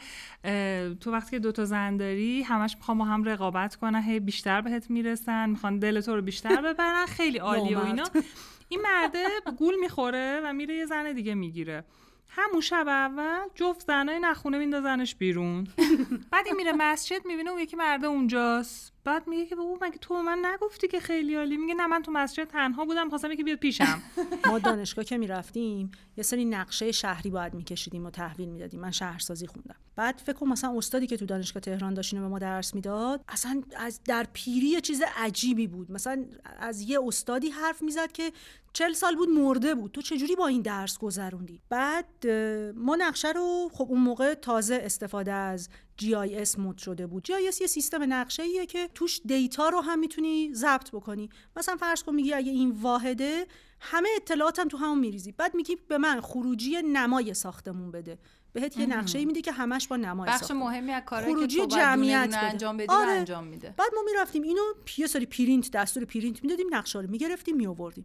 تو وقتی که دوتا زن داری همش می‌خوام با هم رقابت کنن هی بیشتر بهت می‌رسن می‌خوان دل تو رو بیشتر ببرن خیلی عالیه و اینا. این مرده گول می‌خوره و میره یه زن دیگه می‌گیره. همون شب اول جفت زنای نخونه میندازنش بیرون. بعد این میره مسجد می‌بینه اون یکی مرده اونجاست. بعد میگه که بابا مگه تو من نگفتی که خیلی عالی؟ میگه نه من تو مسجد تنها بودم خواستم یکی بیاد پیشم. ما دانشگاه که می‌رفتیم یه سری نقشه شهری باید میکشیدیم و تحویل می‌دادیم. من شهرسازی خوندم. بعد فکر کنم مثلا استادی که تو دانشگاه تهران داشت به ما درس می‌داد اصلا از در پیری یه چیز عجیبی بود. مثلا از یه استادی حرف می‌زد که چل سال بود مرده بود. تو چجوری با این درس گذروندی؟ بعد ما نقشه رو خب اون موقع تازه استفاده از GIS مود شده بود. GIS یه سیستم نقشه ایه که توش دیتا رو هم می‌تونی ضبط بکنی. مثلا فرض کن میگی اگه این واحده همه اطلاعاتم تو همون میریزی. بعد میگی به من خروجی نمای ساختمون بده. بهت یه نقشه میده که همش با نمای بخش مهمی از کارهایی که خروجی تو باید جمعیت بده. انجام بدی آره. انجام میده. بعد ما می‌رفتیم اینو یه سری پرینت دستور پرینت می‌دادیم نقشه رو می‌گرفتیم میآوردیم.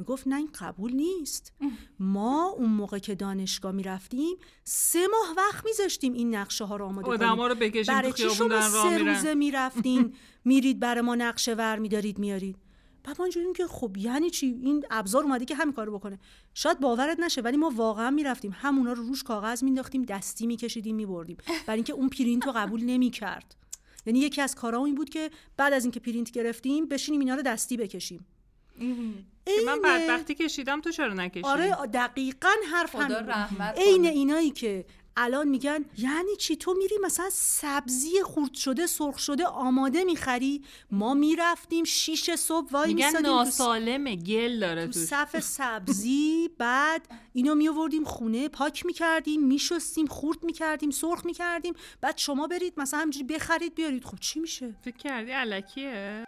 می‌گفت نه این قبول نیست. ما اون موقع که دانشگاه می‌رفتیم سه ماه وقت میذاشتیم این نقشه ها رو آماده کنیم. رو بکشیم برای چی شما سه روزه می‌رفتین؟ میرید برای ما نقشه ور میدارید میارید بعد ما اینجوریم که خب یعنی چی؟ این ابزار اومده که همین کارو بکنه. شاید باورت نشه ولی ما واقعا می‌رفتیم. همونا رو روش کاغذ مینداختیم دستی میکشیدیم میبردیم. برای اینکه اون پرینت رو قبول نمی‌کرد. یعنی یکی از کارها این بود که بعد از اینکه پرینت گرفتیم بشینیم اینا رو دستی بکشیم. که من بدبختی کشیدم تو چرا نکشی؟ آره دقیقا حرف. رحمت عین. اینایی که الان میگن یعنی چی؟ تو میری مثلا سبزی خرد شده سرخ شده آماده می‌خری. ما می‌رفتیم شیش صبح وای میگن ناسالمه گل داره تو صف سبزی. بعد اینو میآوردیم خونه پاک می‌کردیم میشستیم خورد می‌کردیم سرخ می‌کردیم. بعد شما برید مثلا همجوری بخرید بیارید. خب چی میشه؟ فکر کردی علکیه؟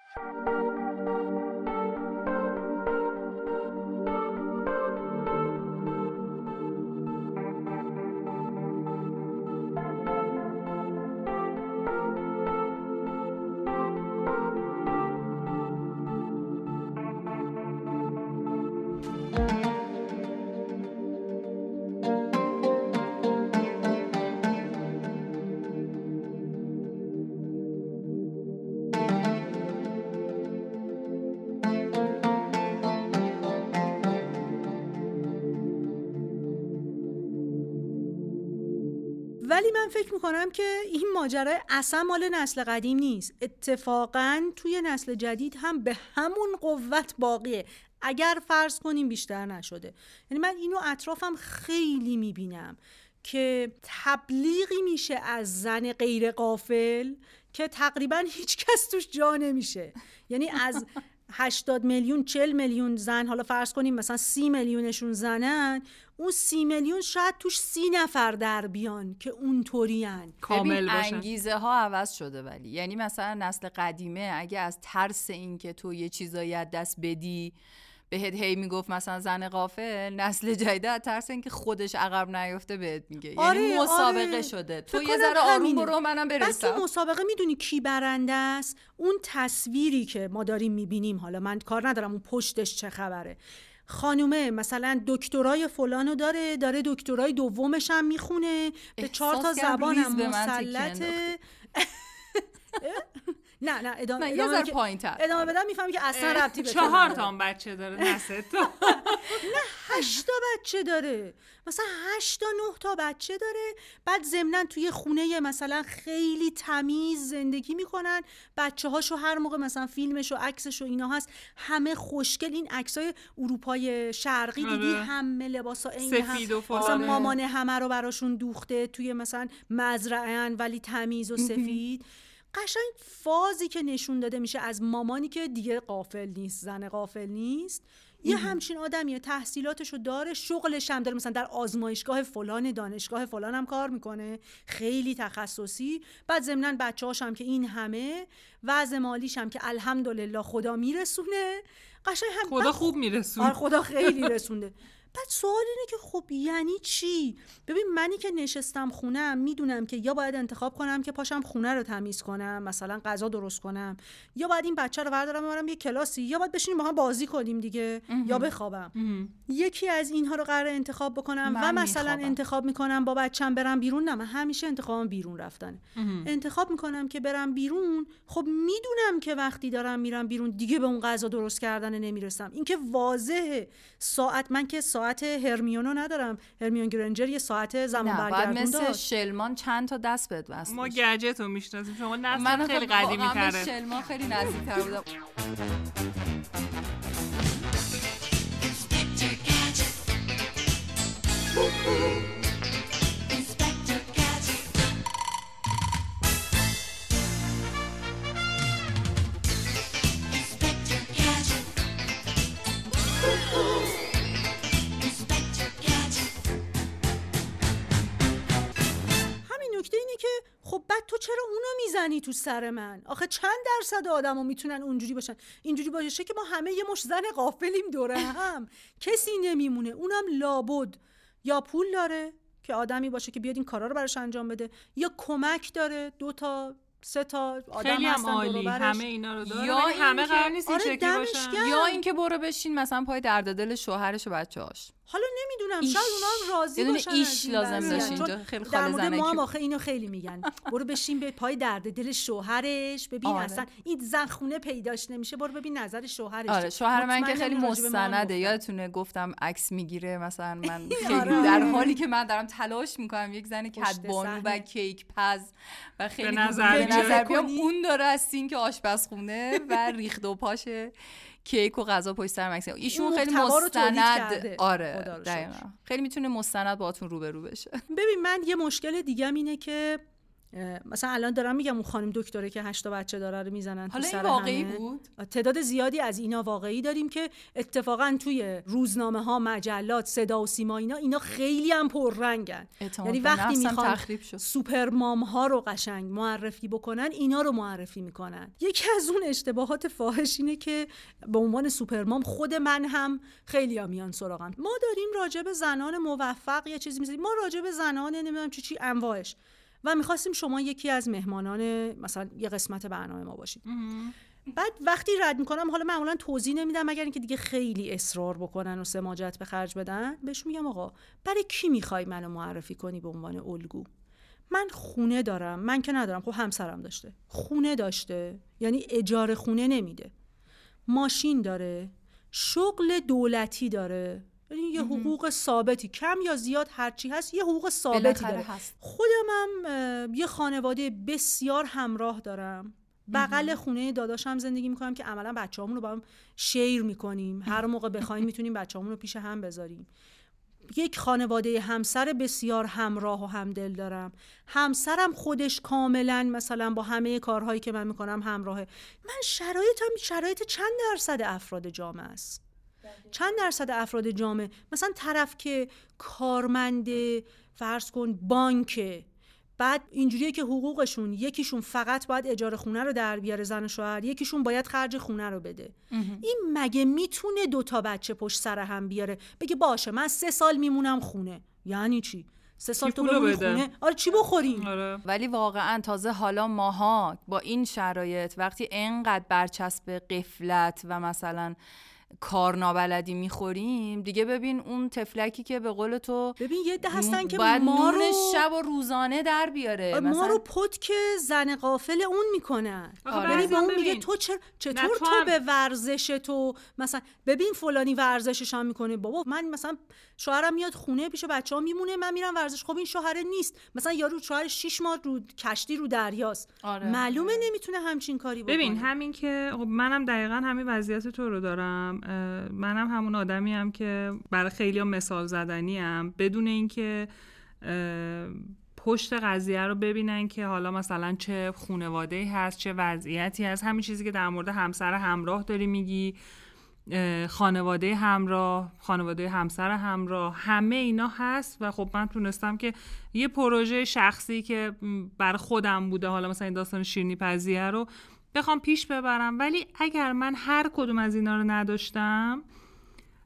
ولی من فکر می‌کنم که این ماجرا اصلا مال نسل قدیم نیست. اتفاقا توی نسل جدید هم به همون قوت باقیه. اگر فرض کنیم بیشتر نشده. یعنی من اینو اطرافم خیلی می‌بینم که تبلیغی میشه از زن غیر قافل که تقریبا هیچ کس توش جا نمیشه. یعنی از 80 میلیون 40 میلیون زن حالا فرض کنیم مثلا 30 میلیونشون زنن اون سی میلیون شاید توش سی نفر در بیان که اونطورین. کامل باشن. انگیزه ها عوض شده ولی. یعنی مثلا نسل قدیمه اگه از ترس اینکه تو یه چیزایی از دست بدی بهت هی می‌گفت مثلا زن قافل نسل جدید از ترس اینکه خودش عقب نیفته بهت میگه. آره، یعنی مسابقه آره. شده تو یه ذره آروم. برو منم بس برسم تو مسابقه می‌دونی کی برنده است؟ اون تصویری که ما داریم می‌بینیم. حالا من کار ندارم اون پشتش چه خبره. خانومه مثلا دکترای فلانو داره داره دکترای دومش هم می‌خونه. به چهار تا زبانم مسلطه. نه نه ادامه نه یه ادامه پایین‌تر. ادامه بدم می‌فهمی که اصلا ربطی به چهار. تا هم بچه داره نسل تو هشت تا بچه داره مثلا هشت تا نه تا بچه داره بعد ضمنا توی خونه مثلا خیلی تمیز زندگی می‌کنن بچه هاشو هر موقع مثلا فیلمش و عکسش و اینا هست همه خوشگل این عکسای اروپای شرقی دیدی آره. همه لباسا عین هم و فلان. مثلا. مامان همه رو براشون دوخته توی مثلا مزرعه ولی تمیز و سفید قشنگ فازی که نشون داده میشه از مامانی که دیگه قافل نیست زن قافل نیست یه همچین آدمیه تحصیلاتشو داره شغلش هم داره. مثلا در آزمایشگاه فلان دانشگاه فلان هم کار می‌کنه. خیلی تخصصی. بعد ضمنا بچه هم که این همه وضع مالیش هم که الحمدلله خدا میرسونه. قشنگ هم خدا خوب میرسون آره خدا خیلی رسونده. بعد سوال اینه که خب یعنی چی؟ ببین منی که نشستم خونم می‌دونم که یا باید انتخاب کنم که پاشم خونه رو تمیز کنم مثلا غذا درست کنم یا باید این بچه رو بردارم ببرم یه کلاسی یا باید بشینیم با هم بازی کنیم دیگه یا بخوابم. یکی از اینها رو قرار انتخاب بکنم و مثلا میخوابم. انتخاب می‌کنم با بچم برم بیرون. نه من همیشه انتخابم بیرون رفتن انتخاب می‌کنم که برم بیرون. خب می‌دونم که وقتی دارم میرم بیرون دیگه به اون غذا درست کردن نمی‌رسم. اینکه واضحه. ساعت من که ساعت هرمیونو ندارم. هرمیون گرنجر یه ساعت زمان برگردون مثل داشت. شلمان چند تا دست بهت وصل ما. گجت رو می‌شناسیم. شما من نسل خیلی قدیمی به تره. شلمان خیلی نزدیکتر بودم. همین چرا اونو می‌زنی تو سر من؟ آخه چند درصد آدما می‌تونن اونجوری باشن؟ اینجوری باشه که ما همه یه مش زن غافلیم دوره هم. کسی نمیمونه اونم لابد. یا پول داره که آدمی باشه که بیاد این کارا رو براش انجام بده یا کمک داره دو تا سه تا آدم خیلی هم عالی. همه اینا رو داره یا همه اینکه- قرار نیست این آره، شکلی باشن. یا اینکه برو بشین مثلا پای درد دل شوهرش و بچه‌هاش. حالا نمی‌دونم ایش. شاید اونا هم راضی باشن ایش لازم. داشت خیلی در خاله مورد ما هم. آخه اینو خیلی میگن برو بشین به پای درد دل شوهرش ببین آره. اصلا این زن خونه پیداش نمیشه برو ببین نظر شوهرش آره. شوهر من که خیلی مستنده. یادتونه گفتم عکس می‌گیره مثلا من خیلی آره. در حالی که من دارم تلاش می‌کنم یک زن کدبانو و. کیک پز و خیلی به نظر بیام. اون داره از سینک آشپزخونه و ریخت و پاش کیک و غذا پشت سر مکس ایشون خیلی مستند. آره. خیلی می‌تونه مستند باهاتون روبرو بشه ببین من یه مشکل دیگه اینه که مثلا الان دارم میگم اون خانم دکتره که هشتا بچه داره رو می‌زنن حالا این واقعی همه. بود؟ تعداد زیادی از اینا واقعی داریم که اتفاقا توی روزنامه ها مجلات صدا و سیما اینا اینا خیلی هم پررنگن. یعنی وقتی می‌خوان سوپر مام ها رو قشنگ معرفی بکنن اینا رو معرفی می‌کنن. یکی از اون اشتباهات فاحش اینه که به عنوان سوپر مام خود من هم خیلی ها میان سراغم ما داریم راجع به زنان موفق یه چیزی می‌زنیم. ما راجع به زنان نمی‌دونم چی چی انواعش. و می‌خواستیم شما یکی از مهمانان مثلا یه قسمت برنامه ما باشید. بعد وقتی رد می‌کنم حالا معمولا توضیح نمیدم مگر اینکه دیگه خیلی اصرار بکنن و سماجت به خرج بدن بهش میگم آقا برای کی می‌خوای منو معرفی کنی به عنوان الگو؟ من خونه دارم. من که ندارم. خب همسرم داشته. خونه داشته. یعنی اجاره خونه نمیده. ماشین داره. شغل دولتی داره. یعنی یه حقوق ثابتی کم یا زیاد هرچی هست یه حقوق ثابتی داره. هست. خودم هم اه، یه خانواده بسیار همراه دارم. بغل خونه داداشم زندگی می‌کنم که عملا بچه‌هامون رو با هم شیر می‌کنیم. هر موقع بخوایم می‌تونیم بچه‌هامون رو پیش هم بذاریم. یک خانواده همسر بسیار همراه و همدل دارم. همسرم خودش کاملا مثلا با همه کارهایی که من می‌کنم همراهه. من شرایطم شرایط چند درصد افراد جامعه است؟ چند درصد افراد جامعه؟ مثلا طرف که کارمند فرض کن بانکه بعد اینجوریه که حقوقشون یکیشون فقط باید اجاره خونه رو در بیاره زن و شوهر یکیشون باید خرج خونه رو بده. این مگه می‌تونه دوتا بچه پشت سر هم بیاره؟ بگه باشه من سه سال میمونم خونه. یعنی چی؟ سه سال تو بمونی بده؟ خونه؟ آره چی بخوریم؟ آره. ولی واقعا تازه حالا ماها با این شرایط وقتی انقدر برچسب قفلت و مثلا کار نابلدی می‌خوریم دیگه ببین اون تفلکی که به قول تو ببین یه ده هستن که باید ما نون رو شب و روزانه در بیاره ما مثلا رو پد که زن قافل اون می‌کنن آره. یعنی به هم اون میگه. تو چر... چطور تو, تو هم- به ورزش تو مثلا ببین فلانی ورزشش هم می‌کنه بابا من مثلا شوهرم میاد خونه پیش بچه ها میمونه من میرم ورزش. خب این شوهره نیست. مثلا یارو شوهر 6 ماه رو کشتی رو دریاست. آره. معلومه نمی‌تونه همچین کاری بکنه. ببین همین که خب منم دقیقا همین وضعیت تو رو دارم. منم همون آدمی هم که برای خیلی مثال زدنی هم بدون اینکه پشت قضیه رو ببینن که حالا مثلا چه خونواده هست چه وضعیتی هست. همین چیزی که در مورد همسر همراه داری میگی. خانواده همراه خانواده همسر همراه همه اینا هست و خب من تونستم که یه پروژه شخصی که برای خودم بوده حالا مثلا این داستان شیرینی پذیه رو بخوام پیش ببرم. ولی اگر من هر کدوم از اینا رو نداشتم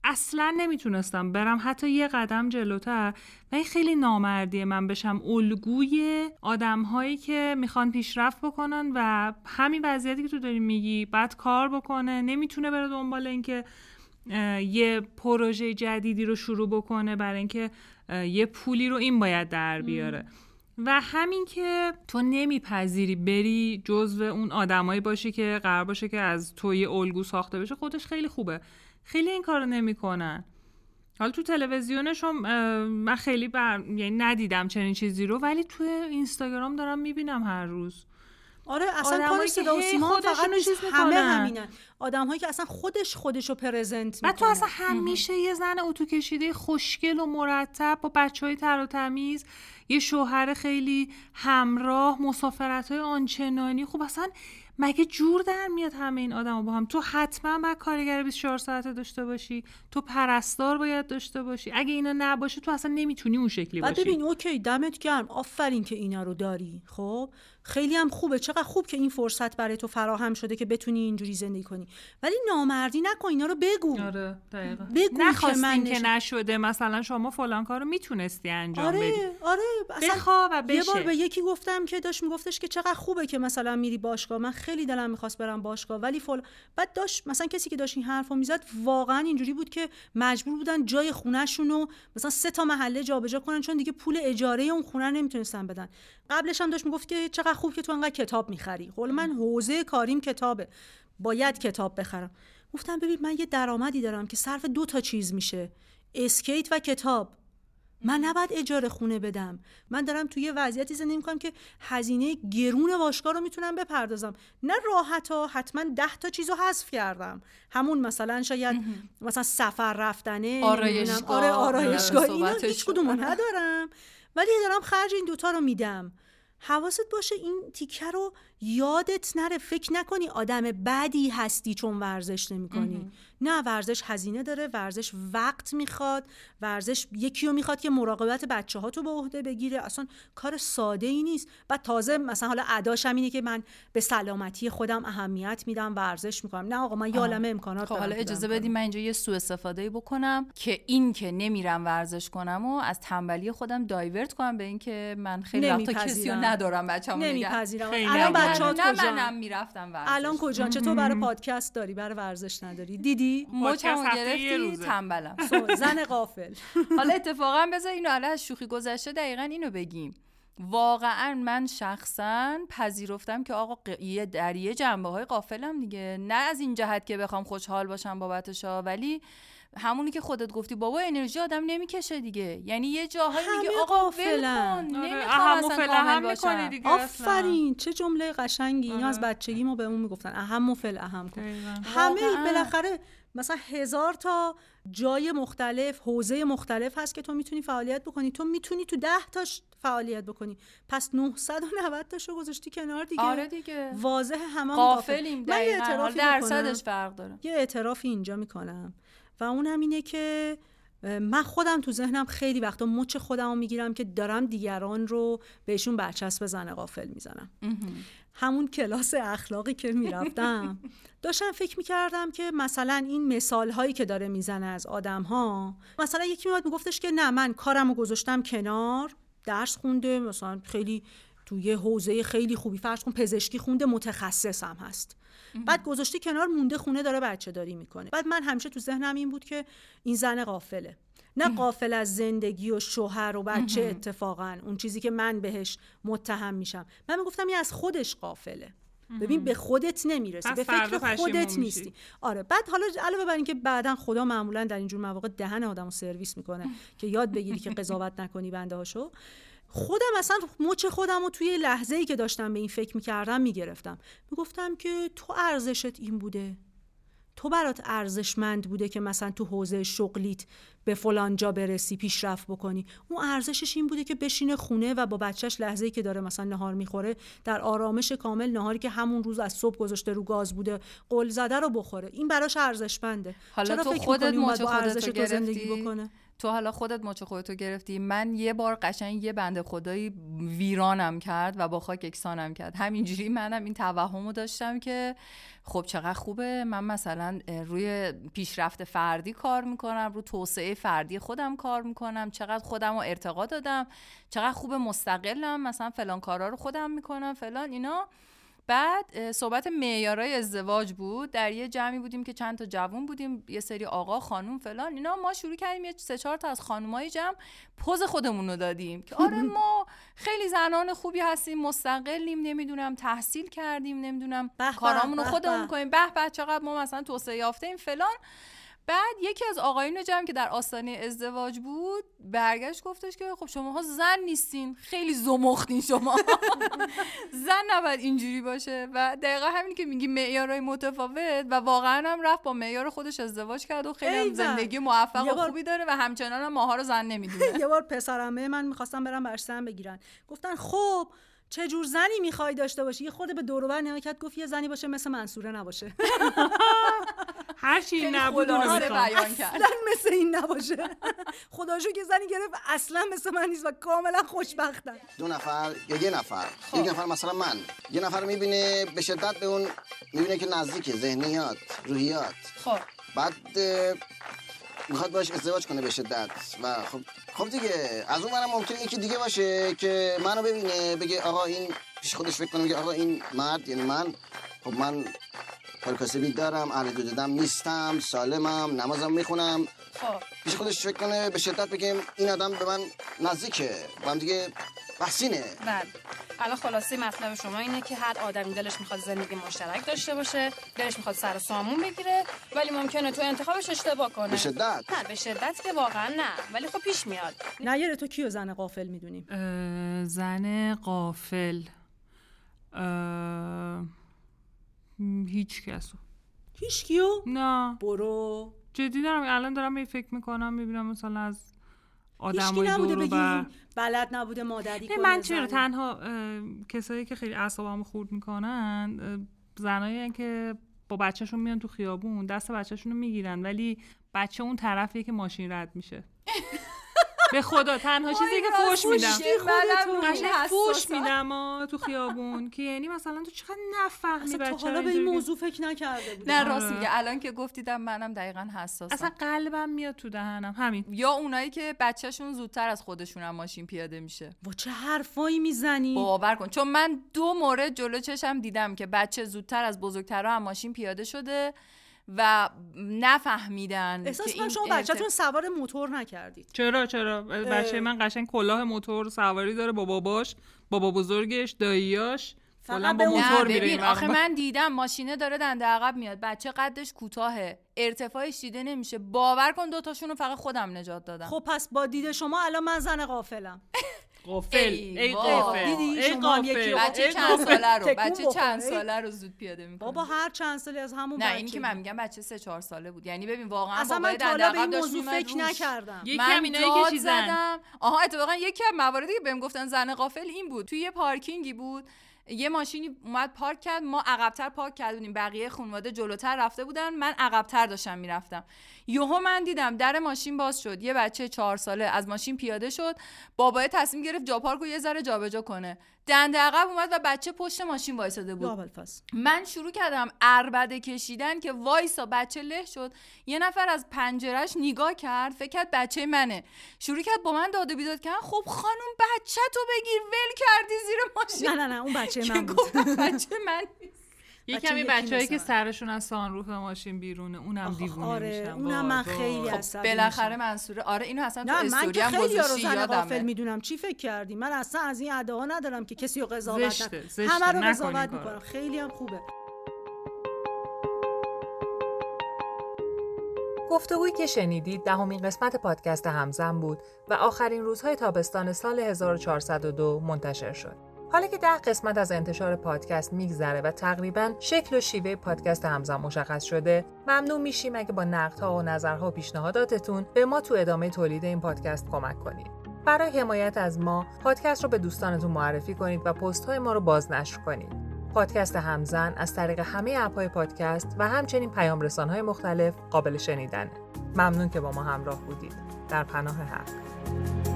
اصلا نمی‌تونستم. برم حتی یه قدم جلوتر. و این خیلی نامردیه من بشم. الگوی آدم هایی که می‌خوان پیشرفت بکنن و همین وضعیتی که تو داری میگی بعد کار بکنه نمی‌تونه بره دنبال اینکه یه پروژه جدیدی رو شروع بکنه برای اینکه یه پولی رو این باید در بیاره. و همین که تو نمیپذیری بری جزو اون آدمایی باشی که قرار باشه که از تو یه الگو ساخته بشه خودش خیلی خوبه. خیلی این کارو نمی‌کنن. حالا تو تلویزیونشون من خیلی بر... یعنی ندیدم چنین چیزی رو ولی تو اینستاگرام دارم می‌بینم هر روز. آره اصلا کار صدا و سیما فقط نیست همه همینن. آدم هایی که اصلا خودش خودش رو پرزنت می‌کنه تو اصلا همیشه یه زن اتو کشیده خوشگل و مرتب با بچه های تر و تمیز یه شوهر خیلی همراه مسافرت های آنچنانی. خب اصلا مگه جور در میاد همه این آدم با هم؟ تو حتما باید کارگر 24 ساعته داشته باشی. تو پرستار باید داشته باشی. اگه اینا نباشه تو اصلا نمی‌تونی اون شکلی باشی. ببین اوکی دمت گرم. آفرین که اینا رو داری. خب؟ خیلی هم خوبه. چقدر خوب که این فرصت برای تو فراهم شده که بتونی اینجوری زندگی کنی. ولی نامردی نکن اینا رو بگو. آره دقیقا. بگو که من که نشده مثلا شما فلان کارو می‌تونستی انجام آره، بدی. آره بخوا و بشه. یه بار به یکی گفتم که داشت میگفتش که چقدر خوبه که مثلا میری باشگاه. من خیلی دلم می‌خواست برم باشگاه ولی فل بعد داشت مثلا کسی که داشت این حرفو می‌زد واقعا اینجوری بود که مجبور بودن جای خونهشون رو مثلا سه تا محله جابجا کنن چون دیگه پول اجاره اون خونه نمی‌تونستن بدن. قبلش هم داشت می‌گفت که چقدر خوب که تو انقدر کتاب می‌خری. قول من حوزه کاریم کتابه. باید کتاب بخرم. گفتم ببین من یه درآمدی دارم که صرف دو تا چیز میشه. اسکیت و کتاب. من نباید اجاره خونه بدم. من دارم توی وضعیتی زندگی می‌کنم که هزینه گرون باشگاه رو می‌تونم بپردازم. نه راحت ها حتما ده تا چیزو حذف کردم. همون مثلا شاید مثلا سفر رفتنه آرایشگاه. آره آرایشگاه. اینا هیچ کدومو ندارم. ولی دارم خرج این دوتا رو میدم. حواست باشه این تیکه رو یادت نره فکر نکنی آدم بدی هستی چون ورزش نمی کنی نه ورزش هزینه داره ورزش وقت می‌خواد ورزش یکی رو می‌خواد که مراقبت بچه ها تو به عهده بگیره. اصلا کار ساده ای نیست. و تازه مثلا حالا اداش اینه که من به سلامتی خودم اهمیت میدم ورزش می‌کنم. نه آقا من یالمه امکانات خب حالا اجازه بدیم من اینجا یه سوء استفاده بکنم که این که نمیرم ورزش کنم و از تنبلی خودم دایورت کنم به اینکه من خیلی وقتا کسی رو ندارم بچه‌مو نمیپذیرم. بچه‌ها کجا؟ منم می‌رفتم ورزش. الان کجا؟ چطور برای پادکست داری؟ برای ورزش نداری؟ دیدی؟ مچمو گرفتی تنبلم. زن قافل حالا اتفاقا بذار اینو حالا از شوخی گذشته دقیقا اینو بگیم. واقعا من شخصا پذیرفتم که آقا یه در یه جنبه های قافلم دیگه. نه از این جهت که بخوام خوشحال باشم بابتشا ولی همونی که خودت گفتی بابا انرژی آدم نمی‌کشه دیگه. یعنی یه جاهایی میگه آقا ول کن نمی‌خوام اصلا کامل باشم. دیگه آفرین چه جمله قشنگی. اینا از بچگی ما بهمون می‌گفتن. اهم و فل اهم کن. همه بالاخره مثلا هزار تا جای مختلف حوزه مختلف هست که تو می‌تونی فعالیت بکنی. تو می‌تونی تو ده تاش فعالیت بکنی. پس 990 تاشو گذاشتی کنار دیگه. آره دیگه. واضح همه قافلیم من یه اعترافی درصدش فرق داره. یه اعترافی اینجا می‌کنم. و اونم اینه که من خودم تو ذهنم خیلی وقتا مچ خودم رو می‌گیرم که دارم دیگران رو بهشون برچسب زن قافل می‌زنم. همون کلاس اخلاقی که می‌رفتم داشتم فکر می‌کردم که مثلا این مثال هایی که داره می‌زنه از آدم ها مثلا یکی میاد میگفتش که نه من کارم رو گذاشتم کنار درس خونده مثلا خیلی توی حوزه خیلی خوبی فرض کن پزشکی خونده متخصصم هست. بعد گذاشته کنار مونده خونه داره بچه داری می‌کنه. بعد من همیشه تو ذهنم این بود که این زن قافله نه قافل از زندگی و شوهر و بچه اتفاقا اون چیزی که من بهش متهم میشم. من می‌گفتم این از خودش قافله ببین به خودت نمی‌رسی. به فکر خودت نیستی. آره. بعد حالا علاوه بر اینکه بعدا خدا معمولا در اینجور مواقع دهن آدمو سرویس می‌کنه که یاد بگیری که قضاوت نکنی بنده هاشو خودم اصلا مچ خودم رو توی لحظه ای که داشتم به این فکر می‌کردم می‌گرفتم. می‌گفتم که تو ارزشت این بوده. تو برات ارزشمند بوده که مثلا تو حوزه شغلیت به فلان جا برسی پیشرفت بکنی. اون ارزشش این بوده که بشینه خونه و با بچهش لحظه ای که داره مثلا نهار می‌خوره در آرامش کامل نهاری که همون روز از صبح گذاشته رو گاز بوده قل زده رو بخوره. این براش ارزشمنده. حالا تو خودت مچ خودت رو گرفتی؟ بکنه؟ تو حالا خودت مچ خودتو گرفتی. من یه بار قشنگ یه بنده خدایی ویرانم کرد و با خاک یکسانم کرد. همینجوری منم این توهمو داشتم که خب چقدر خوبه. من مثلا روی پیشرفت فردی کار می‌کنم رو توسعه فردی خودم کار می‌کنم. چقدر خودم رو ارتقا دادم. چقدر خوب مستقلم. مثلا فلان کارا رو خودم می‌کنم. فلان اینا. بعد صحبت معیارای ازدواج بود. در یه جمعی بودیم که چند تا جوون بودیم. یه سری آقا خانوم فلان. اینا ما شروع کردیم یه سه چهار تا از خانومای جمع پوز خودمون رو دادیم. که آره ما خیلی زنان خوبی هستیم مستقلیم نمی‌دونم تحصیل کردیم نمی‌دونم کارامون رو خودمون می‌کنیم به به چقدر ما مثلا توسعه یافته ایم فلان. بعد یکی از آقایون جمع که در آستانه ازدواج بود برگشت گفتش که خب شماها زن نیستین خیلی زمختین شما. زن نباید اینجوری باشه. و دقیقا همین که میگی معیارهای متفاوت و واقعا هم رفت با معیار خودش ازدواج کرد و خیلی هم زندگی موفق و خوبی داره و همچنان هم ماها رو زن نمی‌دونه. یه بار پسرمه من می‌خواستم برم برشتن بگیرن. گفتن خب چه جور زنی می‌خوای داشته باشی؟ یه خود به دور و کرد گفت یه زنی باشه مثل منصوره نباشه. هر چی نبود بیان کرد. اصلا مثل این نباشه. خداشو که زنی گرفت اصلا مثل من نیست و کاملا خوشبختم. دو نفر یا یه نفر؟ یک نفر مثلا من. یه نفر می‌بینه به شدت به اون می‌بینه که نزدیک ذهنیات روحیات. خب. بعد می‌خواد باش ازدواج کنه به شدت. و خب خب دیگه از اون منم ممکنه یکی دیگه باشه که منو ببینه بگه آقا این پیش خودش فکر کنه بگه آقا این مرد یعنی من. خب من کار کسبی دارم اهل دودم نیستم سالمم نمازم می‌خونم. خب. پیش خودش فکر کنه به شدت بگیم این آدم به من نزدیکه با هم دیگه بحثینه. بله. الان خلاصه مطلب شما اینه که هر آدمی دلش می‌خواد زندگی مشترک داشته باشه دلش می‌خواد سر و سامون بگیره ولی ممکنه تو انتخابش اشتباه کنه. به شدت. نه به شدت که واقعا نه ولی خب پیش میاد. نه تو کیو زن قافل می‌دونیم زن قافل هیچ کسو هیچ کیو؟ نه. برو. جدی دارم الان دارم فکر می‌کنم می‌بینم مثلا از آدمای نبوده بگی بلد نبوده مادری کنه من چرا تنها کسایی که خیلی اعصابمو خورد می‌کنن زنایی که با بچهشون میان تو خیابون دست بچهشون رو می‌گیرن ولی بچه اون طرفیه که ماشین رد میشه. به خدا تنها چیزی که فوش میدم. فوش میدم تو خیابون. که یعنی مثلا تو چقدر نفهمی بچه حالا به این موضوع فکر نکرده بودم نه راست میگه. الان که گفتیدم منم دقیقا حساسم. اصلا قلبم میاد تو دهنم. همین. یا اونایی که بچهشون زودتر از خودشون هم ماشین پیاده میشه. با چه حرفایی می‌زنی؟ باور کن. چون من دو مورد جلو چشم دیدم که بچه زودتر از بزرگترها هم ماشین پیاده شده. و نفهمیدن احساس که این شما بچهتون سوار موتور نکردید. چرا چرا؟ بچه من قشنگ کلاه موتور سواری داره با باباش بابا بزرگش داییاش. فقط با موتور میره آخه من دیدم ماشینه داره دنده عقب میاد. بچه قدش کوتاهه. ارتفاعش دیده نمیشه. باور کن دوتاشون رو فقط خودم نجات دادم. خب پس با دید شما الان من زن قافلم قافل ای قافل دیدی شما یکی بچه چند ساله رو بچه چند ساله رو زود پیاده می‌کنه. بابا هر چند ساله از همون نه این که من میگم بچه سه چهار ساله بود. یعنی ببین واقعا اصلا من تا به این موضوع فکر نکردم. یکی هم اینایی که چیزن. آها اتفاقا یکی از مواردی که بهم گفتن زن قافل این بود. توی یه پارکینگی بود. یه ماشینی اومد پارک کرد ما عقبتر پارک کردیم بقیه خانواده جلوتر رفته بودن من عقبتر داشتم می‌رفتم. یوهو من دیدم در ماشین باز شد. یه بچه چهار ساله از ماشین پیاده شد. بابای تصمیم گرفت جا پارک رو یه ذره جابجا کنه. دنده عقب اومد و بچه پشت ماشین وایساده بود. من شروع کردم اربده کشیدن که وایسا بچه له شد. یه نفر از پنجرش نگاه کرد فکر کرد بچه منه. شروع کرد با من داد و بیداد کردن. خب خانم بچه تو بگیر ول کردی زیر ماشین. نه نه نه اون بچه من بود. بچه من یه کمی بچه‌ای که سرشون از سانروف ماشین بیرونه اونم دیوونه آره میشن. اونم من خیلی خب عصبی بالاخره منصوره. آره اینو اصلا تو نه من که استوری خیلی هم رو زن غافل می‌دونم. چی فکر کردی؟ من اصلا از این ادعا ندارم که کسی رو قضاوت همه رو قضاوت. می‌کنم. خیلی هم خوبه. گفتگویی که شنیدید دهمین قسمت پادکست همزن بود و آخرین روزهای تابستان سال 1402 منتشر شد. حالا که ده قسمت از انتشار پادکست میگذره و تقریبا شکل و شیوه پادکست همزن مشخص شده ممنون میشیم اگه با نقدها و نظرها و پیشنهاداتتون به ما تو ادامه تولید این پادکست کمک کنید. برای حمایت از ما پادکست رو به دوستانتون معرفی کنید و پست های ما رو بازنشر کنید. پادکست همزن از طریق همه اپهای پادکست و همچنین پیام های مختلف قابل شنیدنه. ممنون که با ما همراه بودید. در پناه حق.